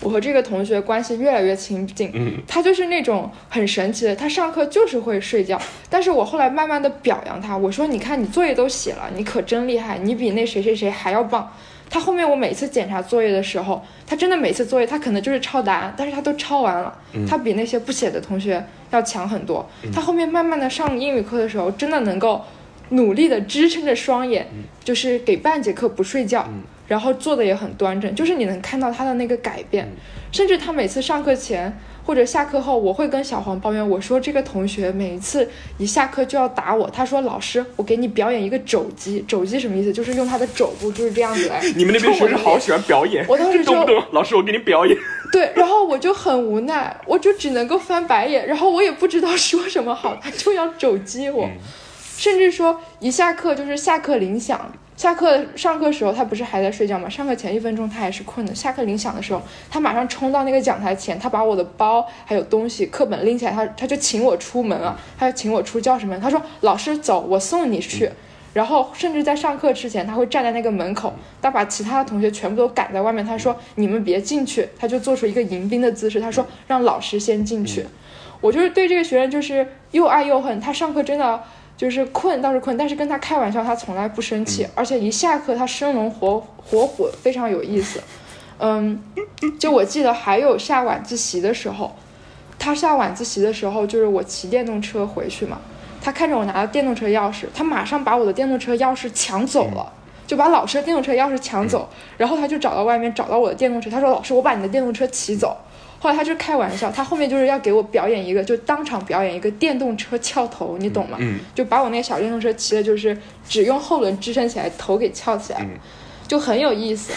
我和这个同学关系越来越亲近。嗯他就是那种很神奇的，他上课就是会睡觉，但是我后来慢慢的表扬他，我说你看你作业都写了，你可真厉害，你比那谁谁谁还要棒。他后面我每次检查作业的时候，他真的每次作业他可能就是抄答案，但是他都抄完了，他比那些不写的同学要强很多。他后面慢慢的上英语课的时候，真的能够努力的支撑着双眼，就是给半节课不睡觉，然后做的也很端正，就是你能看到他的那个改变，甚至他每次上课前或者下课后，我会跟小黄抱怨，我说这个同学每一次一下课就要打我，他说老师，我给你表演一个肘击，肘击什么意思？就是用他的肘部就是这样子来。你们那边学生好喜欢表演，我当时就 老师我给你表演，对，然后我就很无奈，我就只能够翻白眼，然后我也不知道说什么好，他就要肘击我，甚至说一下课就是下课铃响，下课上课时候他不是还在睡觉吗？上课前一分钟他还是困的，下课铃响的时候，他马上冲到那个讲台前，他把我的包还有东西课本拎起来，他他就请我出门了，他就请我出教室门，他说老师走，我送你去。然后甚至在上课之前，他会站在那个门口，他把其他的同学全部都赶在外面。他说：“你们别进去。”他就做出一个迎宾的姿势。他说：“让老师先进去。我就是对这个学生就是又爱又恨。他上课真的就是困倒是困，但是跟他开玩笑，他从来不生气，而且一下课他生龙活活虎，非常有意思。嗯，就我记得还有下晚自习的时候，他下晚自习的时候，就是我骑电动车回去嘛。他看着我拿着电动车钥匙，他马上把我的电动车钥匙抢走了，就把老师的电动车钥匙抢走，然后他就找到外面找到我的电动车，他说：“老师，我把你的电动车骑走。”后来他就开玩笑，他后面就是要给我表演一个，就当场表演一个电动车翘头，你懂吗？嗯就把我那个小电动车骑的，就是只用后轮支撑起来，头给翘起来，嗯就很有意思。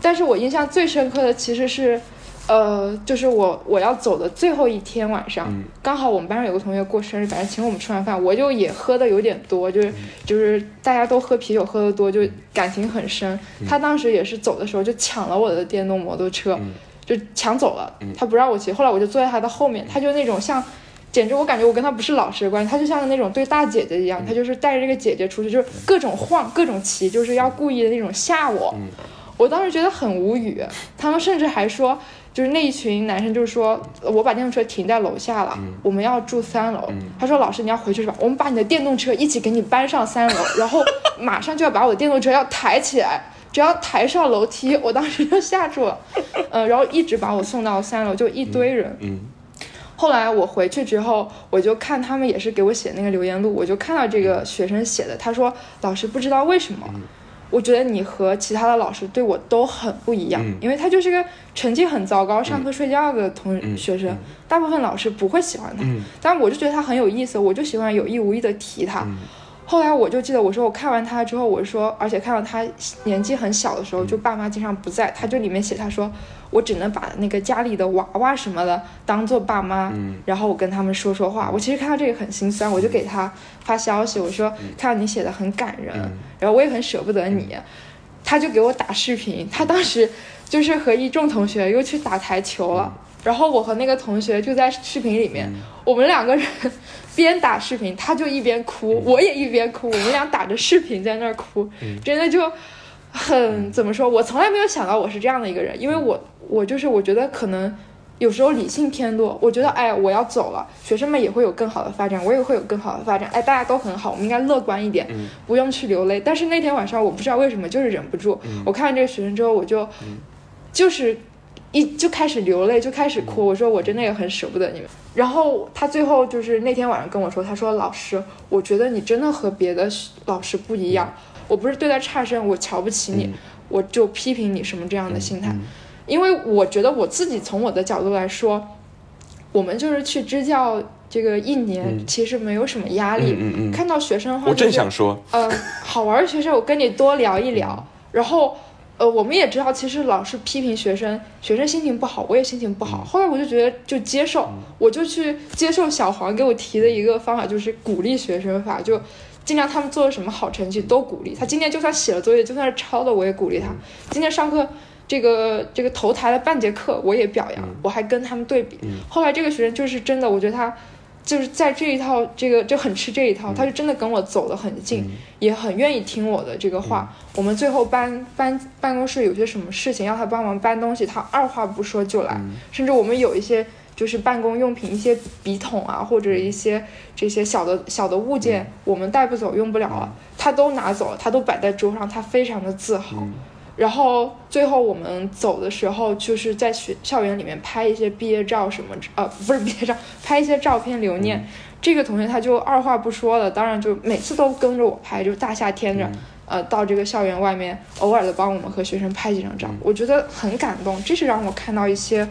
但是我印象最深刻的其实是，呃，就是我我要走的最后一天晚上，嗯刚好我们班上有个同学过生日，反正请我们吃完饭，我就也喝的有点多，就是嗯就是大家都喝啤酒喝的多，就感情很深。嗯他当时也是走的时候就抢了我的电动摩托车，嗯就抢走了，他不让我骑。后来我就坐在他的后面，他就那种像。简直我感觉我跟他不是老师的关系，他就像那种对大姐姐一样，他就是带着这个姐姐出去，就是各种晃、各种骑，就是要故意的那种吓我。我当时觉得很无语，他们甚至还说，就是那一群男生就是说，呃我把电动车停在楼下了，我们要住三楼。他说老师你要回去是吧？我们把你的电动车一起给你搬上三楼，然后马上就要把我的电动车要抬起来。只要抬上楼梯，我当时就吓住了，呃，然后一直把我送到三楼，就一堆人，嗯。后来我回去之后，我就看他们也是给我写那个留言录，我就看到这个学生写的，他说老师不知道为什么，我觉得你和其他的老师对我都很不一样，嗯。因为他就是个成绩很糟糕、上课睡觉的同嗯学生，大部分老师不会喜欢他，嗯。但我就觉得他很有意思，我就喜欢有意无意的提他。嗯后来我就记得，我说我看完他之后，我说，而且看到他年纪很小的时嗯候，就爸妈经常不在，他就里面写他说，我只能把那个家里的娃娃什么的当做爸妈，嗯。然后我跟他们说说话。我其实看到这个很心酸，我就给他发消息，我说看到你写的很感人，嗯。然后我也很舍不得你，他就给我打视频，他当时就是和一众同学又去打台球了。然后我和那个同学就在视频里面，我们两个人边打视频，他就一边哭，我也一边哭，我们俩打着视频在那儿哭，真的就很怎么说？我从来没有想到我是这样的一个人，因为我我就是我觉得可能有时候理性偏多，我觉得哎我要走了，学生们也会有更好的发展，我也会有更好的发展，哎大家都很好，我们应该乐观一点，不用去流泪。但是那天晚上我不知道为什么就是忍不住，我看到这个学生之后，我就就是一就开始流泪，就开始哭。我说我真的也很舍不得你们。然后他最后就是那天晚上跟我说，他说老师，我觉得你真的和别的老师不一样。我不是对待差生，我瞧不起你，我就批评你什么这样的心态。因为我觉得我自己从我的角度来说，我们就是去支教这个一年，其实没有什么压力。嗯嗯嗯看到学生的话，我正想说，呃，好玩的学生，我跟你多聊一聊。然后，呃，我们也知道，其实老师批评学生，学生心情不好，我也心情不好。后来我就觉得就接受，我就去接受小黄给我提的一个方法，就是鼓励学生法，就尽量他们做了什么好成绩都鼓励他。今天就算写了作业，就算是抄的，我也鼓励他。今天上课。这个这个头抬了半节课，我也表扬，我还跟他们对比。后来这个学生就是真的，我觉得他就是在这一套这个就很吃这一套，他就真的跟我走得很近，也很愿意听我的这个话。我们最后搬搬办公室有些什么事情要他帮忙搬东西，他二话不说就来。甚至我们有一些就是办公用品，一些笔筒啊，或者一些这些小的小的物件，我们带不走用不了了，他都拿走了，他都摆在桌上，他非常的自豪。然后最后我们走的时候，就是在学校园里面拍一些毕业照什么，呃，不是毕业照，拍一些照片留念。这个同学他就二话不说了，当然就每次都跟着我拍，就大夏天着，呃，到这个校园外面，偶尔的帮我们和学生拍几张照，我觉得很感动。这是让我看到一些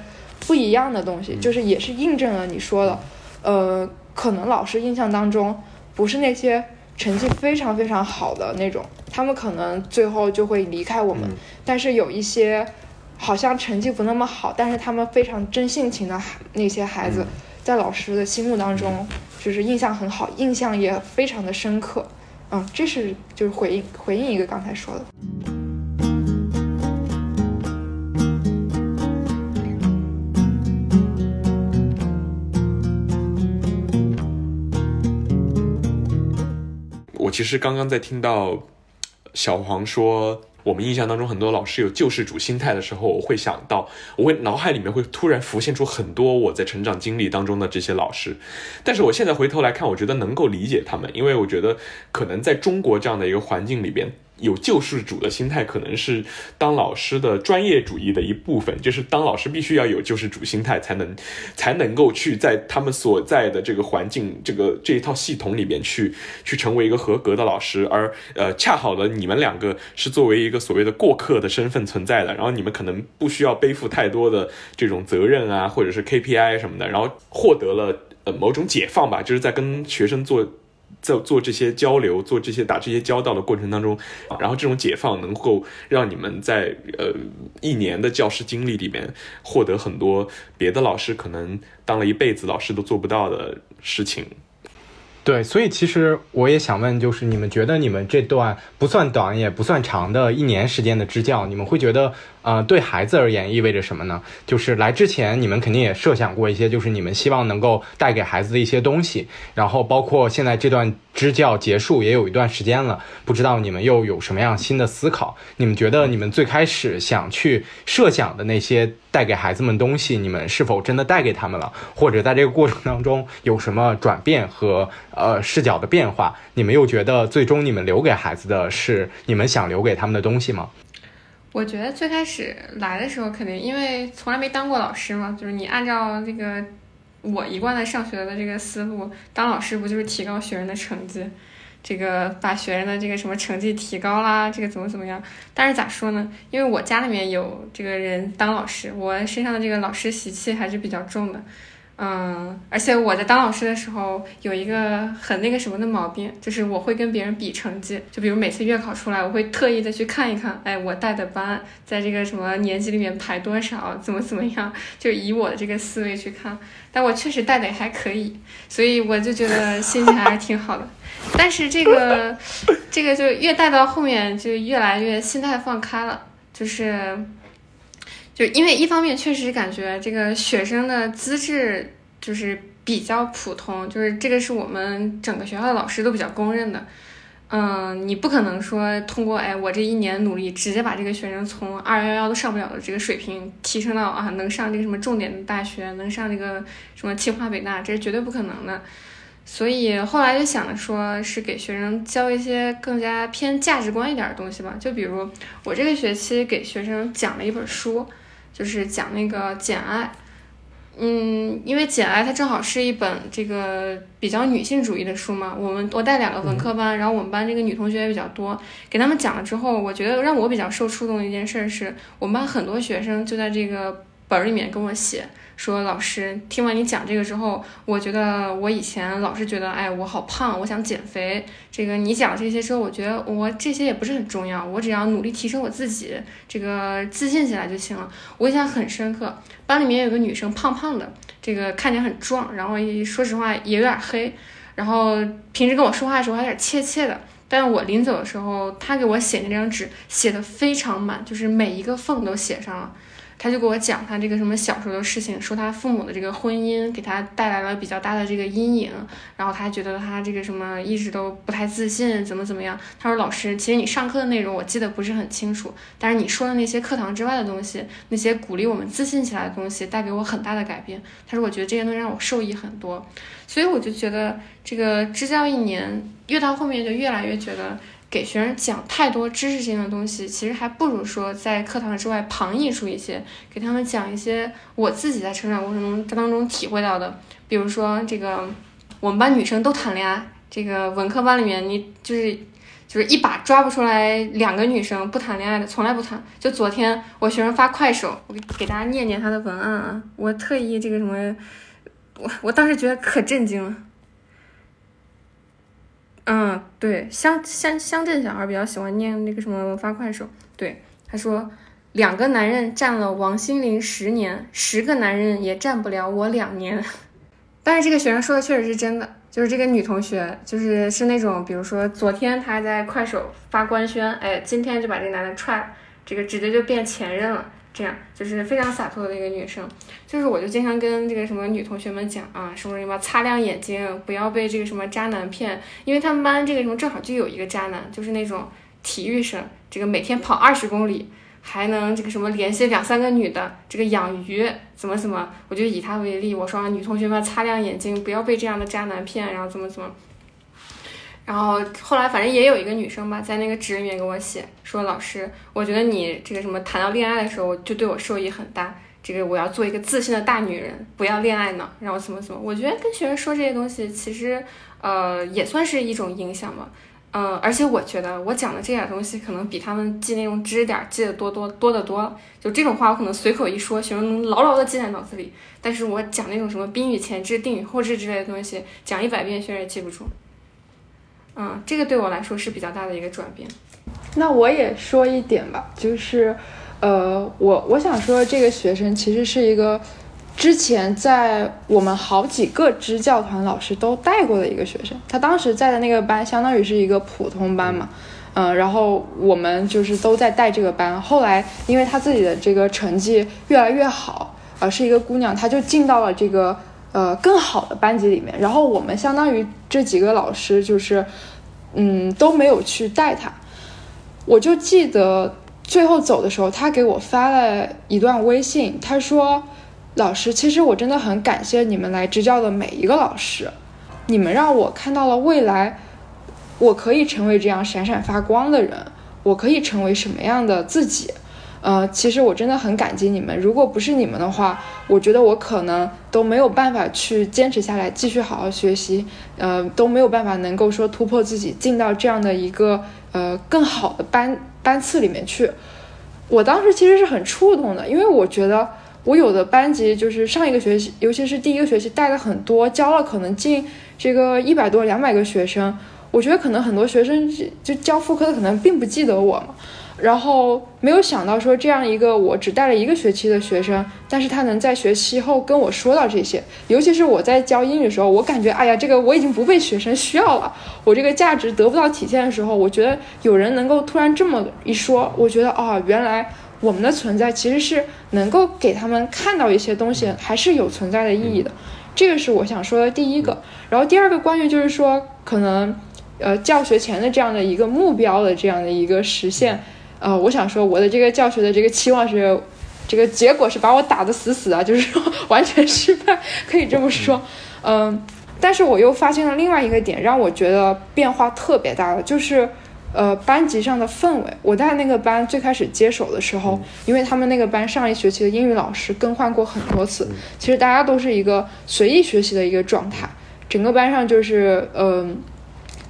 不一样的东西，就是也是印证了你说的，呃，可能老师印象当中不是那些成绩非常非常好的那种，他们可能最后就会离开我们。但是有一些好像成绩不那么好，但是他们非常真性情的孩那些孩子，在老师的心目当中就是印象很好，印象也非常的深刻。嗯，这是就是回应回应一个刚才说的。我其实刚刚在听到小黄说我们印象当中很多老师有救世主心态的时候，我会想到，我会脑海里面会突然浮现出很多我在成长经历当中的这些老师，但是我现在回头来看，我觉得能够理解他们，因为我觉得可能在中国这样的一个环境里边。有救世主的心态，可能是当老师的专业主义的一部分。就是当老师必须要有救世主心态，才能才能够去在他们所在的这个环境、这个这一套系统里边去去成为一个合格的老师。而呃，恰好的你们两个是作为一个所谓的过客的身份存在的，然后你们可能不需要背负太多的这种责任啊，或者是 KPI 什么的，然后获得了呃某种解放吧，就是在跟学生做。在做这些交流、做这些打这些交道的过程当中，然后这种解放能够让你们在呃一年的教师经历里面获得很多别的老师可能当了一辈子老师都做不到的事情。对，所以其实我也想问，就是你们觉得你们这段不算短也不算长的一年时间的支教，你们会觉得呃对孩子而言意味着什么呢？就是来之前你们肯定也设想过一些，就是你们希望能够带给孩子的一些东西，然后包括现在这段支教结束也有一段时间了，不知道你们又有什么样新的思考？你们觉得你们最开始想去设想的那些带给孩子们东西，你们是否真的带给他们了？或者在这个过程当中有什么转变和呃视角的变化？你们又觉得最终你们留给孩子的是你们想留给他们的东西吗？我觉得最开始来的时候，肯定因为从来没当过老师嘛，就是你按照这个我一贯的上学的这个思路，当老师不就是提高学生的成绩，这个把学生的这个什么成绩提高啦，这个怎么怎么样？但是咋说呢？因为我家里面有这个人当老师，我身上的这个老师习气还是比较重的。嗯，而且我在当老师的时候有一个很那个什么的毛病，就是我会跟别人比成绩。就比如每次月考出来，我会特意的去看一看，哎，我带的班在这个什么年级里面排多少，怎么怎么样，就以我的这个思维去看。但我确实带的也还可以，所以我就觉得心情还是挺好的。但是这个这个就越带到后面，就越来越心态放开了，就是。就因为一方面确实感觉这个学生的资质就是比较普通，就是这个是我们整个学校的老师都比较公认的。嗯，你不可能说通过哎我这一年努力，直接把这个学生从二幺幺都上不了的这个水平提升到啊能上这个什么重点的大学，能上这个什么清华北大，这是绝对不可能的。所以后来就想着说，是给学生教一些更加偏价值观一点的东西吧。就比如我这个学期给学生讲了一本书，就是讲那个《简爱》。嗯，因为《简爱》它正好是一本这个比较女性主义的书嘛。我们我带两个文科班，然后我们班这个女同学也比较多，给他们讲了之后，我觉得让我比较受触动的一件事是，我们班很多学生就在这个本里面跟我写。说老师，听完你讲这个之后，我觉得我以前老是觉得，哎，我好胖，我想减肥。这个你讲这些之后，我觉得我这些也不是很重要，我只要努力提升我自己，这个自信起来就行了。我印象很深刻，班里面有个女生，胖胖的，这个看起来很壮，然后说实话也有点黑，然后平时跟我说话的时候还有点怯怯的。但我临走的时候，她给我写那张纸写的非常满，就是每一个缝都写上了。他就给我讲他这个什么小时候的事情，说他父母的这个婚姻给他带来了比较大的这个阴影，然后他觉得他这个什么一直都不太自信，怎么怎么样。他说老师，其实你上课的内容我记得不是很清楚，但是你说的那些课堂之外的东西，那些鼓励我们自信起来的东西，带给我很大的改变。他说我觉得这些东西让我受益很多，所以我就觉得这个支教一年越到后面就越来越觉得。给学生讲太多知识性的东西，其实还不如说在课堂之外旁溢出一些，给他们讲一些我自己在成长过程中当中体会到的。比如说这个，我们班女生都谈恋爱，这个文科班里面你就是就是一把抓不出来两个女生不谈恋爱的，从来不谈。就昨天我学生发快手，我给给大家念念他的文案啊，我特意这个什么，我我当时觉得可震惊了。嗯，对，乡乡乡镇小孩比较喜欢念那个什么发快手。对，他说，两个男人占了王心凌十年，十个男人也占不了我两年。但是这个学生说的确实是真的，就是这个女同学，就是是那种，比如说昨天她在快手发官宣，哎，今天就把这男的踹了，这个直接就变前任了。这样就是非常洒脱的一个女生，就是我就经常跟这个什么女同学们讲啊，什么什么擦亮眼睛，不要被这个什么渣男骗，因为他们班这个什么正好就有一个渣男，就是那种体育生，这个每天跑二十公里，还能这个什么联系两三个女的，这个养鱼怎么怎么，我就以他为例，我说女同学们擦亮眼睛，不要被这样的渣男骗，然后怎么怎么。然后后来反正也有一个女生吧，在那个纸里面给我写说，老师，我觉得你这个什么谈到恋爱的时候，就对我受益很大。这个我要做一个自信的大女人，不要恋爱脑，然后怎么怎么。我觉得跟学生说这些东西，其实呃也算是一种影响吧。嗯，而且我觉得我讲的这点东西，可能比他们记那种知识点记得多多多得多。就这种话，我可能随口一说，学生能牢牢的记在脑子里。但是我讲那种什么宾语前置、定语后置之类的东西，讲一百遍，学生也记不住。嗯，这个对我来说是比较大的一个转变。那我也说一点吧，就是，呃，我我想说，这个学生其实是一个之前在我们好几个支教团老师都带过的一个学生。他当时在的那个班，相当于是一个普通班嘛，嗯、然后我们就是都在带这个班。后来因为他自己的这个成绩越来越好，呃，是一个姑娘，她就进到了这个呃更好的班级里面。然后我们相当于这几个老师就是，嗯，都没有去带他。我就记得最后走的时候，他给我发了一段微信，他说：“老师，其实我真的很感谢你们来支教的每一个老师，你们让我看到了未来，我可以成为这样闪闪发光的人，我可以成为什么样的自己。”呃，其实我真的很感激你们。如果不是你们的话，我觉得我可能都没有办法去坚持下来，继续好好学习，呃，都没有办法能够说突破自己，进到这样的一个呃更好的班班次里面去。我当时其实是很触动的，因为我觉得我有的班级就是上一个学期，尤其是第一个学期带了很多，教了可能近这个一百多、两百个学生，我觉得可能很多学生就就教副科的可能并不记得我嘛。然后没有想到说这样一个我只带了一个学期的学生，但是他能在学期后跟我说到这些，尤其是我在教英语的时候，我感觉哎呀，这个我已经不被学生需要了，我这个价值得不到体现的时候，我觉得有人能够突然这么一说，我觉得啊、原来我们的存在其实是能够给他们看到一些东西，还是有存在的意义的。这个是我想说的第一个。然后第二个关于就是说可能呃教学前的这样的一个目标的这样的一个实现。呃，我想说，我的这个教学的这个期望是，这个结果是把我打得死死的，就是说 完全失败，可以这么说。嗯，但是我又发现了另外一个点，让我觉得变化特别大的，就是呃班级上的氛围。我在那个班最开始接手的时候，因为他们那个班上一学期的英语老师更换过很多次，其实大家都是一个随意学习的一个状态，整个班上就是嗯。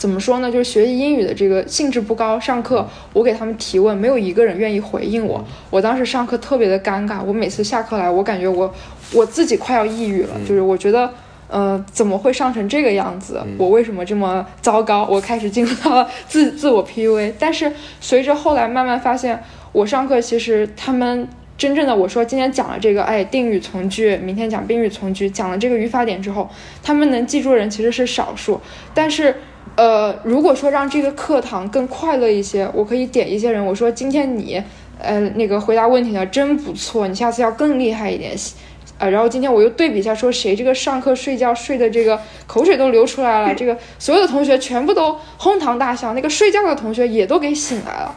怎么说呢？就是学习英语的这个兴致不高。上课我给他们提问，没有一个人愿意回应我。我当时上课特别的尴尬。我每次下课来，我感觉我我自己快要抑郁了。就是我觉得，呃，怎么会上成这个样子？我为什么这么糟糕？我开始进入到了自自我 PUA。但是随着后来慢慢发现，我上课其实他们真正的我说今天讲了这个，哎，定语从句，明天讲宾语从句，讲了这个语法点之后，他们能记住的人其实是少数。但是呃，如果说让这个课堂更快乐一些，我可以点一些人，我说今天你，呃，那个回答问题的真不错，你下次要更厉害一点，呃，然后今天我又对比一下，说谁这个上课睡觉睡的这个口水都流出来了，这个所有的同学全部都哄堂大笑，那个睡觉的同学也都给醒来了。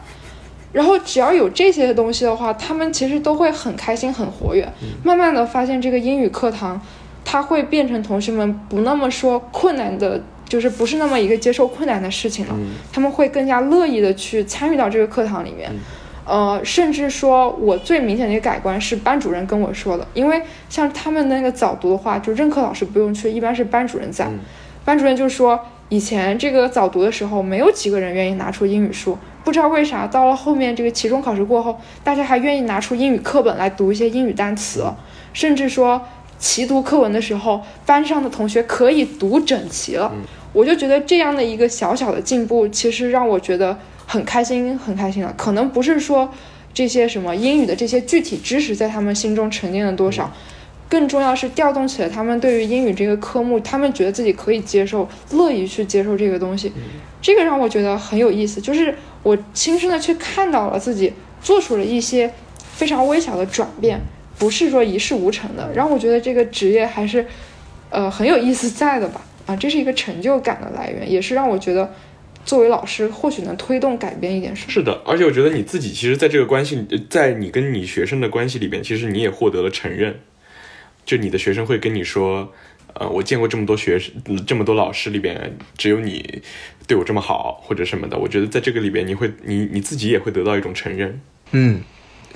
然后只要有这些东西的话，他们其实都会很开心、很活跃。慢慢的发现，这个英语课堂，它会变成同学们不那么说困难的。就是不是那么一个接受困难的事情了，他们会更加乐意的去参与到这个课堂里面，呃，甚至说我最明显的一个改观是班主任跟我说的，因为像他们那个早读的话，就任课老师不用去，一般是班主任在，班主任就说以前这个早读的时候没有几个人愿意拿出英语书，不知道为啥到了后面这个期中考试过后，大家还愿意拿出英语课本来读一些英语单词，甚至说齐读课文的时候，班上的同学可以读整齐了。我就觉得这样的一个小小的进步，其实让我觉得很开心，很开心了。可能不是说这些什么英语的这些具体知识在他们心中沉淀了多少，更重要是调动起了他们对于英语这个科目，他们觉得自己可以接受，乐意去接受这个东西。这个让我觉得很有意思，就是我亲身的去看到了自己做出了一些非常微小的转变，不是说一事无成的，让我觉得这个职业还是呃很有意思在的吧。啊，这是一个成就感的来源，也是让我觉得，作为老师或许能推动改变一点什么。是的，而且我觉得你自己其实在这个关系，在你跟你学生的关系里边，其实你也获得了承认。就你的学生会跟你说，呃，我见过这么多学生，这么多老师里边，只有你对我这么好，或者什么的。我觉得在这个里边，你会，你你自己也会得到一种承认。嗯。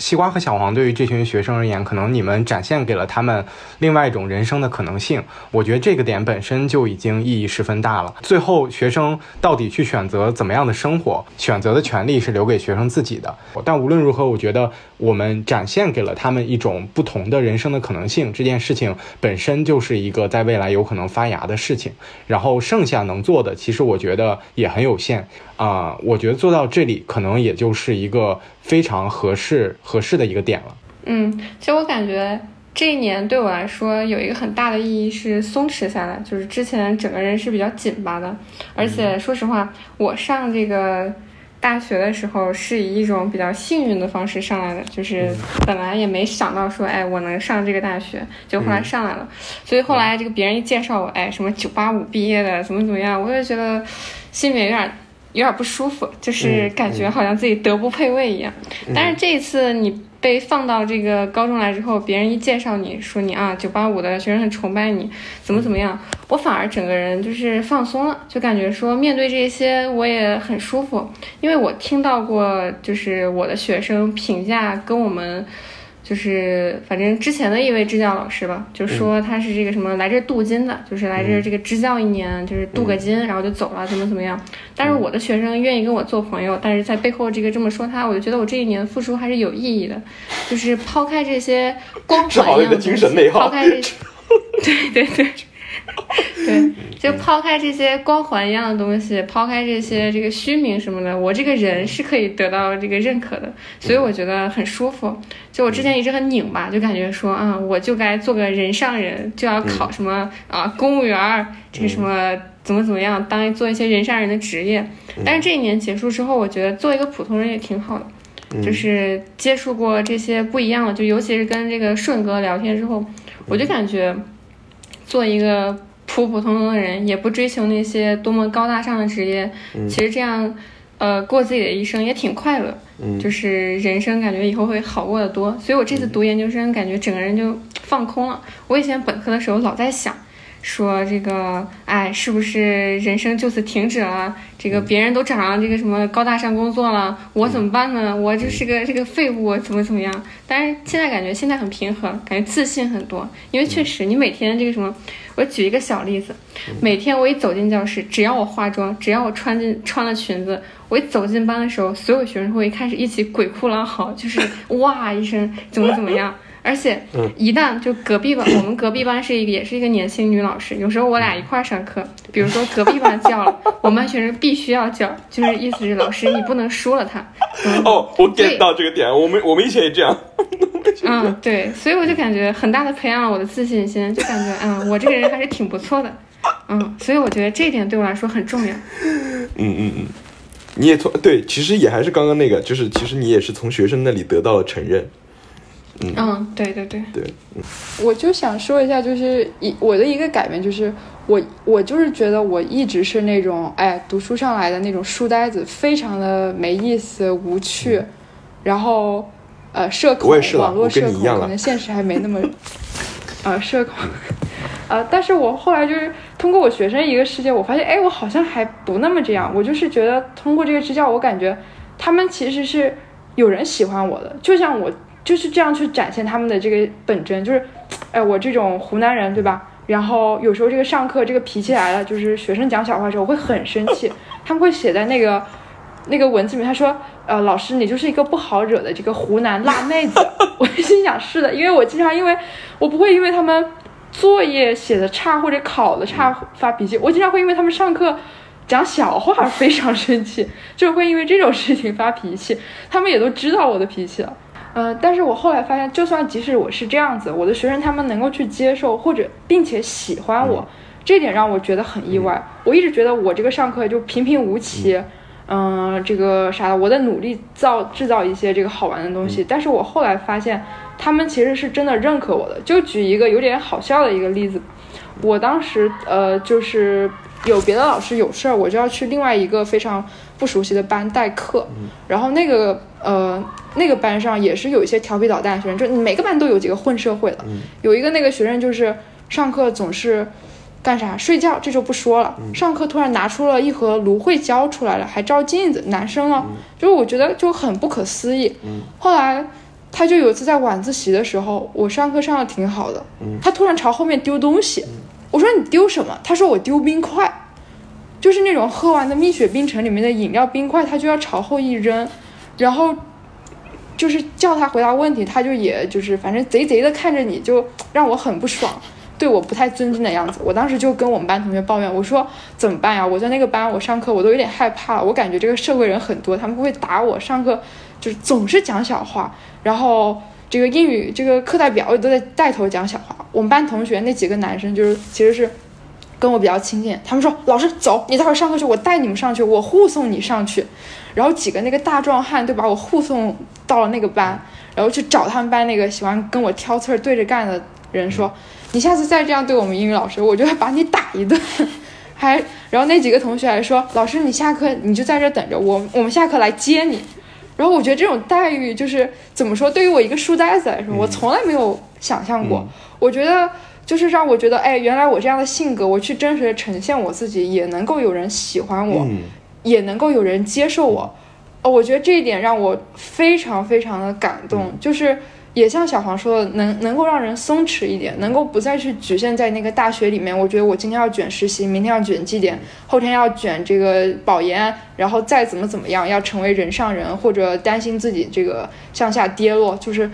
西瓜和小黄对于这群学生而言，可能你们展现给了他们另外一种人生的可能性。我觉得这个点本身就已经意义十分大了。最后，学生到底去选择怎么样的生活，选择的权利是留给学生自己的。但无论如何，我觉得我们展现给了他们一种不同的人生的可能性。这件事情本身就是一个在未来有可能发芽的事情。然后剩下能做的，其实我觉得也很有限。啊，我觉得做到这里可能也就是一个非常合适合适的一个点了。嗯，其实我感觉这一年对我来说有一个很大的意义是松弛下来，就是之前整个人是比较紧巴的，而且说实话，我上这个大学的时候是以一种比较幸运的方式上来的，就是本来也没想到说，哎，我能上这个大学，就后来上来了，所以后来这个别人一介绍我，哎，什么九八五毕业的，怎么怎么样，我就觉得心里面有点。有点不舒服，就是感觉好像自己德不配位一样。但是这一次你被放到这个高中来之后，别人一介绍你说你啊，九八五的学生很崇拜你，怎么怎么样，我反而整个人就是放松了，就感觉说面对这些我也很舒服，因为我听到过就是我的学生评价跟我们。就是反正之前的一位支教老师吧，就说他是这个什么来这镀金的，就是来这这个支教一年，就是镀个金，然后就走了，怎么怎么样。但是我的学生愿意跟我做朋友，但是在背后这个这么说他，我就觉得我这一年付出还是有意义的。就是抛开这些光环一样抛开这，对对对。对，就抛开这些光环一样的东西，抛开这些这个虚名什么的，我这个人是可以得到这个认可的，所以我觉得很舒服。就我之前一直很拧巴，就感觉说啊，我就该做个人上人，就要考什么啊公务员，这个什么怎么怎么样，当做一些人上人的职业。但是这一年结束之后，我觉得做一个普通人也挺好的，就是接触过这些不一样的，就尤其是跟这个顺哥聊天之后，我就感觉。做一个普普通通的人，也不追求那些多么高大上的职业，其实这样，呃，过自己的一生也挺快乐。嗯，就是人生感觉以后会好过得多。所以我这次读研究生，感觉整个人就放空了。我以前本科的时候老在想，说这个，哎，是不是人生就此停止了？这个别人都找上这个什么高大上工作了，我怎么办呢？我就是个这个废物，怎么怎么样？但是现在感觉现在很平和，感觉自信很多，因为确实你每天这个什么，我举一个小例子，每天我一走进教室，只要我化妆，只要我穿进穿了裙子，我一走进班的时候，所有学生会开始一起鬼哭狼嚎，就是哇一声怎么怎么样。而且一旦就隔壁班，我们隔壁班是一个也是一个年轻女老师，有时候我俩一块儿上课，比如说隔壁班叫了，我们班学生必须要叫，就是意思是老师你不能输了他。嗯哦，我 get 到这个点，我们我们以前也这样。嗯，对，所以我就感觉很大的培养了我的自信心，就感觉嗯，我这个人还是挺不错的。嗯，所以我觉得这一点对我来说很重要。嗯嗯嗯，你也从对，其实也还是刚刚那个，就是其实你也是从学生那里得到了承认。嗯，对对对，对，我就想说一下，就是一我的一个改变，就是我我就是觉得我一直是那种哎读书上来的那种书呆子，非常的没意思、无趣，然后呃社恐我也是，网络社恐，可能现实还没那么 呃社恐。呃，但是我后来就是通过我学生一个世界，我发现，哎，我好像还不那么这样。我就是觉得通过这个支教，我感觉他们其实是有人喜欢我的，就像我就是这样去展现他们的这个本真，就是，哎，我这种湖南人，对吧？然后有时候这个上课这个脾气来了，就是学生讲小话的时候，我会很生气，他们会写在那个那个文字里面，他说，呃，老师你就是一个不好惹的这个湖南辣妹子。我心想是的，因为我经常因为我不会因为他们作业写的差或者考的差发脾气，我经常会因为他们上课讲小话非常生气，就会因为这种事情发脾气。他们也都知道我的脾气了。呃，但是我后来发现，就算即使我是这样子，我的学生他们能够去接受或者并且喜欢我，这点让我觉得很意外。我一直觉得我这个上课就平平无奇，嗯、这个啥的，我在努力造制造一些这个好玩的东西，但是我后来发现，他们其实是真的认可我的。就举一个有点好笑的一个例子，我当时呃就是有别的老师有事儿，我就要去另外一个非常不熟悉的班代课，然后那个呃那个班上也是有一些调皮捣蛋的学生，就每个班都有几个混社会的，有一个那个学生就是上课总是干啥睡觉，这就不说了。上课突然拿出了一盒芦荟胶出来了，还照镜子，男生哦，就是我觉得就很不可思议。后来他就有一次在晚自习的时候，我上课上的挺好的，他突然朝后面丢东西，我说你丢什么？他说我丢冰块。就是那种喝完的蜜雪冰城里面的饮料冰块，他就要朝后一扔，然后就是叫他回答问题，他就也就是反正贼贼的看着你，就让我很不爽，对我不太尊敬的样子。我当时就跟我们班同学抱怨，我说怎么办呀？我在那个班，我上课我都有点害怕了，我感觉这个社会人很多，他们会打我，上课就是总是讲小话，然后这个英语这个课代表也都在带头讲小话。我们班同学那几个男生就是其实是。跟我比较亲近，他们说老师走，你待会儿上课去，我带你们上去，我护送你上去。然后几个那个大壮汉就把我护送到了那个班，然后去找他们班那个喜欢跟我挑刺儿对着干的人说，你下次再这样对我们英语老师，我就要把你打一顿。还然后那几个同学还说，老师你下课你就在这等着我，我们下课来接你。然后我觉得这种待遇就是怎么说，对于我一个书呆子来说，我从来没有想象过。我觉得就是让我觉得，哎，原来我这样的性格，我去真实的呈现我自己，也能够有人喜欢我，嗯也能够有人接受我。哦，我觉得这一点让我非常非常的感动，就是也像小黄说的，能能够让人松弛一点，能够不再去局限在那个大学里面。我觉得我今天要卷实习，明天要卷绩点，后天要卷这个保研，然后再怎么怎么样，要成为人上人，或者担心自己这个向下跌落。就是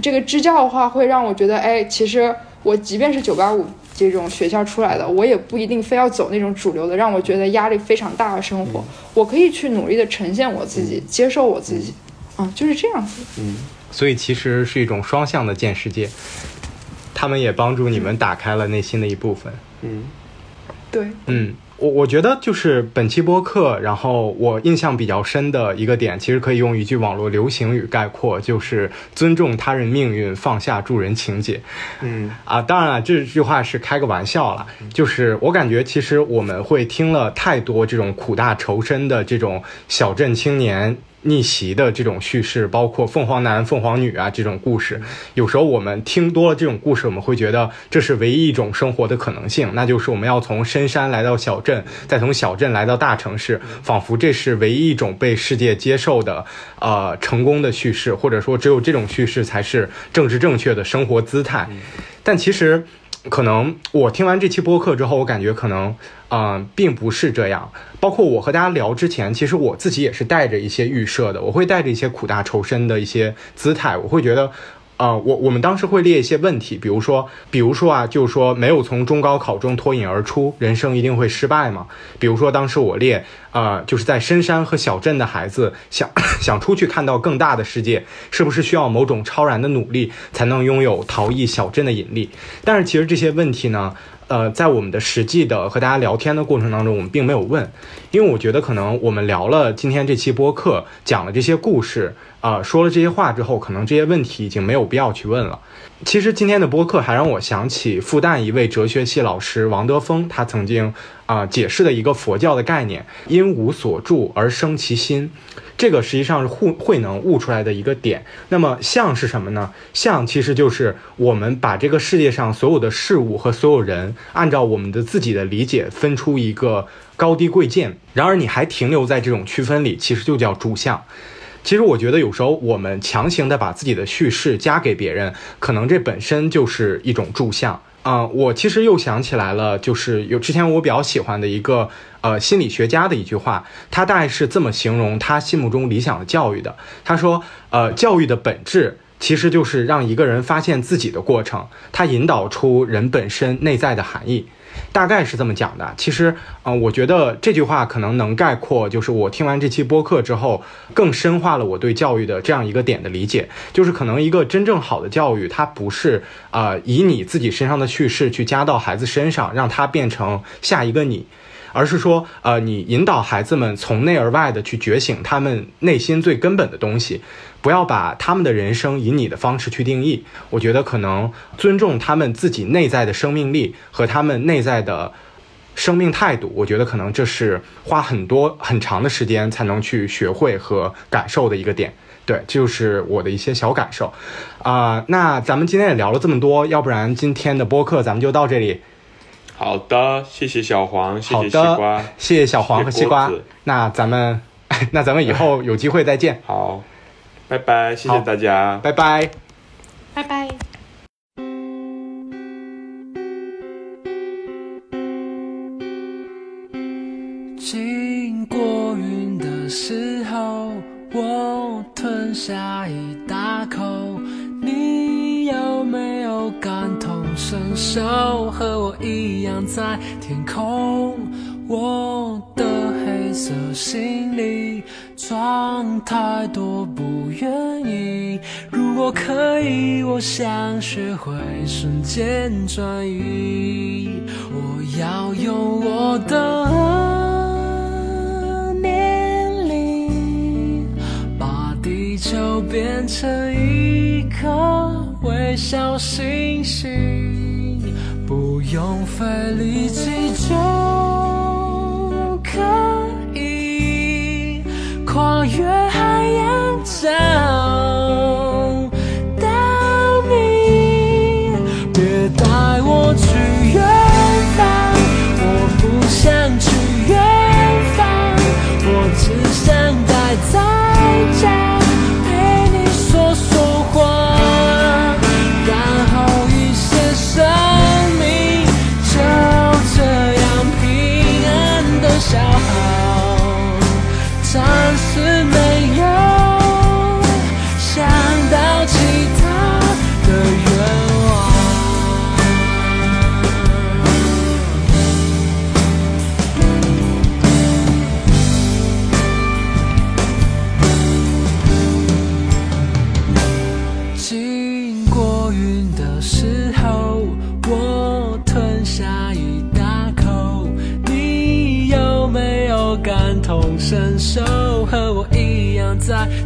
这个支教的话，会让我觉得，哎，其实我即便是九八五这种学校出来的，我也不一定非要走那种主流的，让我觉得压力非常大的生活。我可以去努力的呈现我自己，接受我自己，嗯，就是这样子。嗯。所以其实是一种双向的见世界，他们也帮助你们打开了内心的一部分。嗯对，嗯，我我觉得就是本期播客，然后我印象比较深的一个点，其实可以用一句网络流行语概括，就是尊重他人命运，放下助人情节。嗯啊，当然了，这句话是开个玩笑了。就是我感觉，其实我们会听了太多这种苦大仇深的这种小镇青年逆袭的这种叙事，包括凤凰男、凤凰女啊这种故事。有时候我们听多了这种故事，我们会觉得这是唯一一种生活的可能性，那就是我们要从深山来到小镇，再从小镇来到大城市，仿佛这是唯一一种被世界接受的呃成功的叙事，或者说只有这种叙事才是政治正确的生活姿态。但其实。可能我听完这期播客之后，我感觉可能，嗯、并不是这样。包括我和大家聊之前，其实我自己也是带着一些预设的，我会带着一些苦大仇深的一些姿态，我会觉得。呃，我我们当时会列一些问题，比如说，比如说啊，就是说没有从中高考中脱颖而出，人生一定会失败吗？比如说，当时我列，呃，就是在深山和小镇的孩子想 想出去看到更大的世界，是不是需要某种超然的努力才能拥有逃逸小镇的引力？但是其实这些问题呢，呃，在我们的实际的和大家聊天的过程当中，我们并没有问，因为我觉得可能我们聊了今天这期播客，讲了这些故事，啊、说了这些话之后，可能这些问题已经没有必要去问了。其实今天的播客还让我想起复旦一位哲学系老师王德峰，他曾经啊、解释的一个佛教的概念：因无所住而生其心。这个实际上是慧慧能悟出来的一个点。那么相是什么呢？相其实就是我们把这个世界上所有的事物和所有人，按照我们的自己的理解分出一个高低贵贱。然而你还停留在这种区分里，其实就叫主相。其实我觉得有时候我们强行的把自己的叙事加给别人，可能这本身就是一种注相。嗯、我其实又想起来了，就是有之前我比较喜欢的一个呃心理学家的一句话，他大概是这么形容他心目中理想的教育的。他说，呃，教育的本质其实就是让一个人发现自己的过程，它引导出人本身内在的含义。大概是这么讲的。其实，嗯、我觉得这句话可能能概括，就是我听完这期播客之后，更深化了我对教育的这样一个点的理解。就是可能一个真正好的教育，它不是呃以你自己身上的叙事去加到孩子身上，让他变成下一个你。而是说，呃，你引导孩子们从内而外的去觉醒他们内心最根本的东西，不要把他们的人生以你的方式去定义。我觉得可能尊重他们自己内在的生命力和他们内在的生命态度，我觉得可能这是花很多很长的时间才能去学会和感受的一个点。对，这就是我的一些小感受。啊、那咱们今天也聊了这么多，要不然今天的播客咱们就到这里。好的，谢谢小黄，谢谢西瓜，，谢谢小黄和西瓜谢谢。那咱们，那咱们以后 有机会再见，好，拜拜，谢谢大家，拜拜。拜拜。经过云的时候，我吞下一伸手？和我一样在天空。我的黑色行李装太多，不愿意。如果可以，我想学会瞬间转移。我要用我的爱就变成一颗微小星星，不用费力气就可以跨越海洋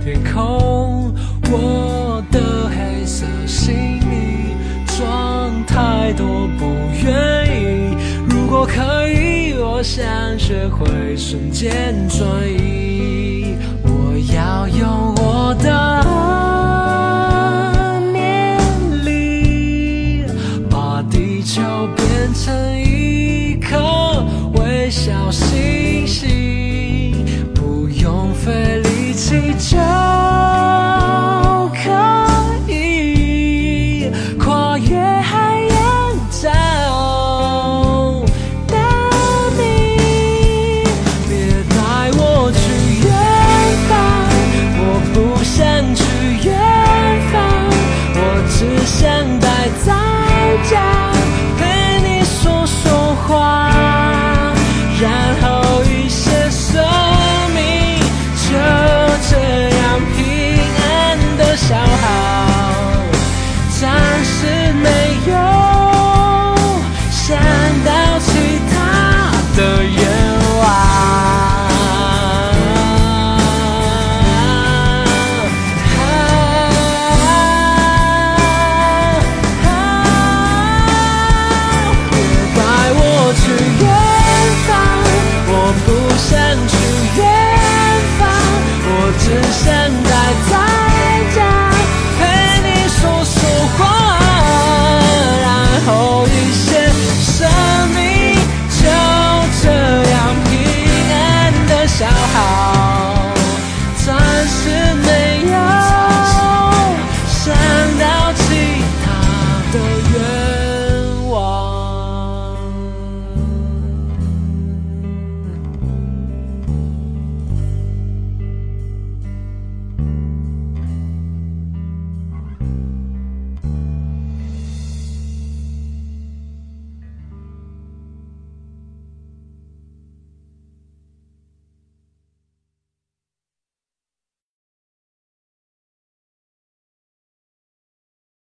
天空。我的黑色行李装太多，不愿意。如果可以，我想学会瞬间转移。我要用我的爱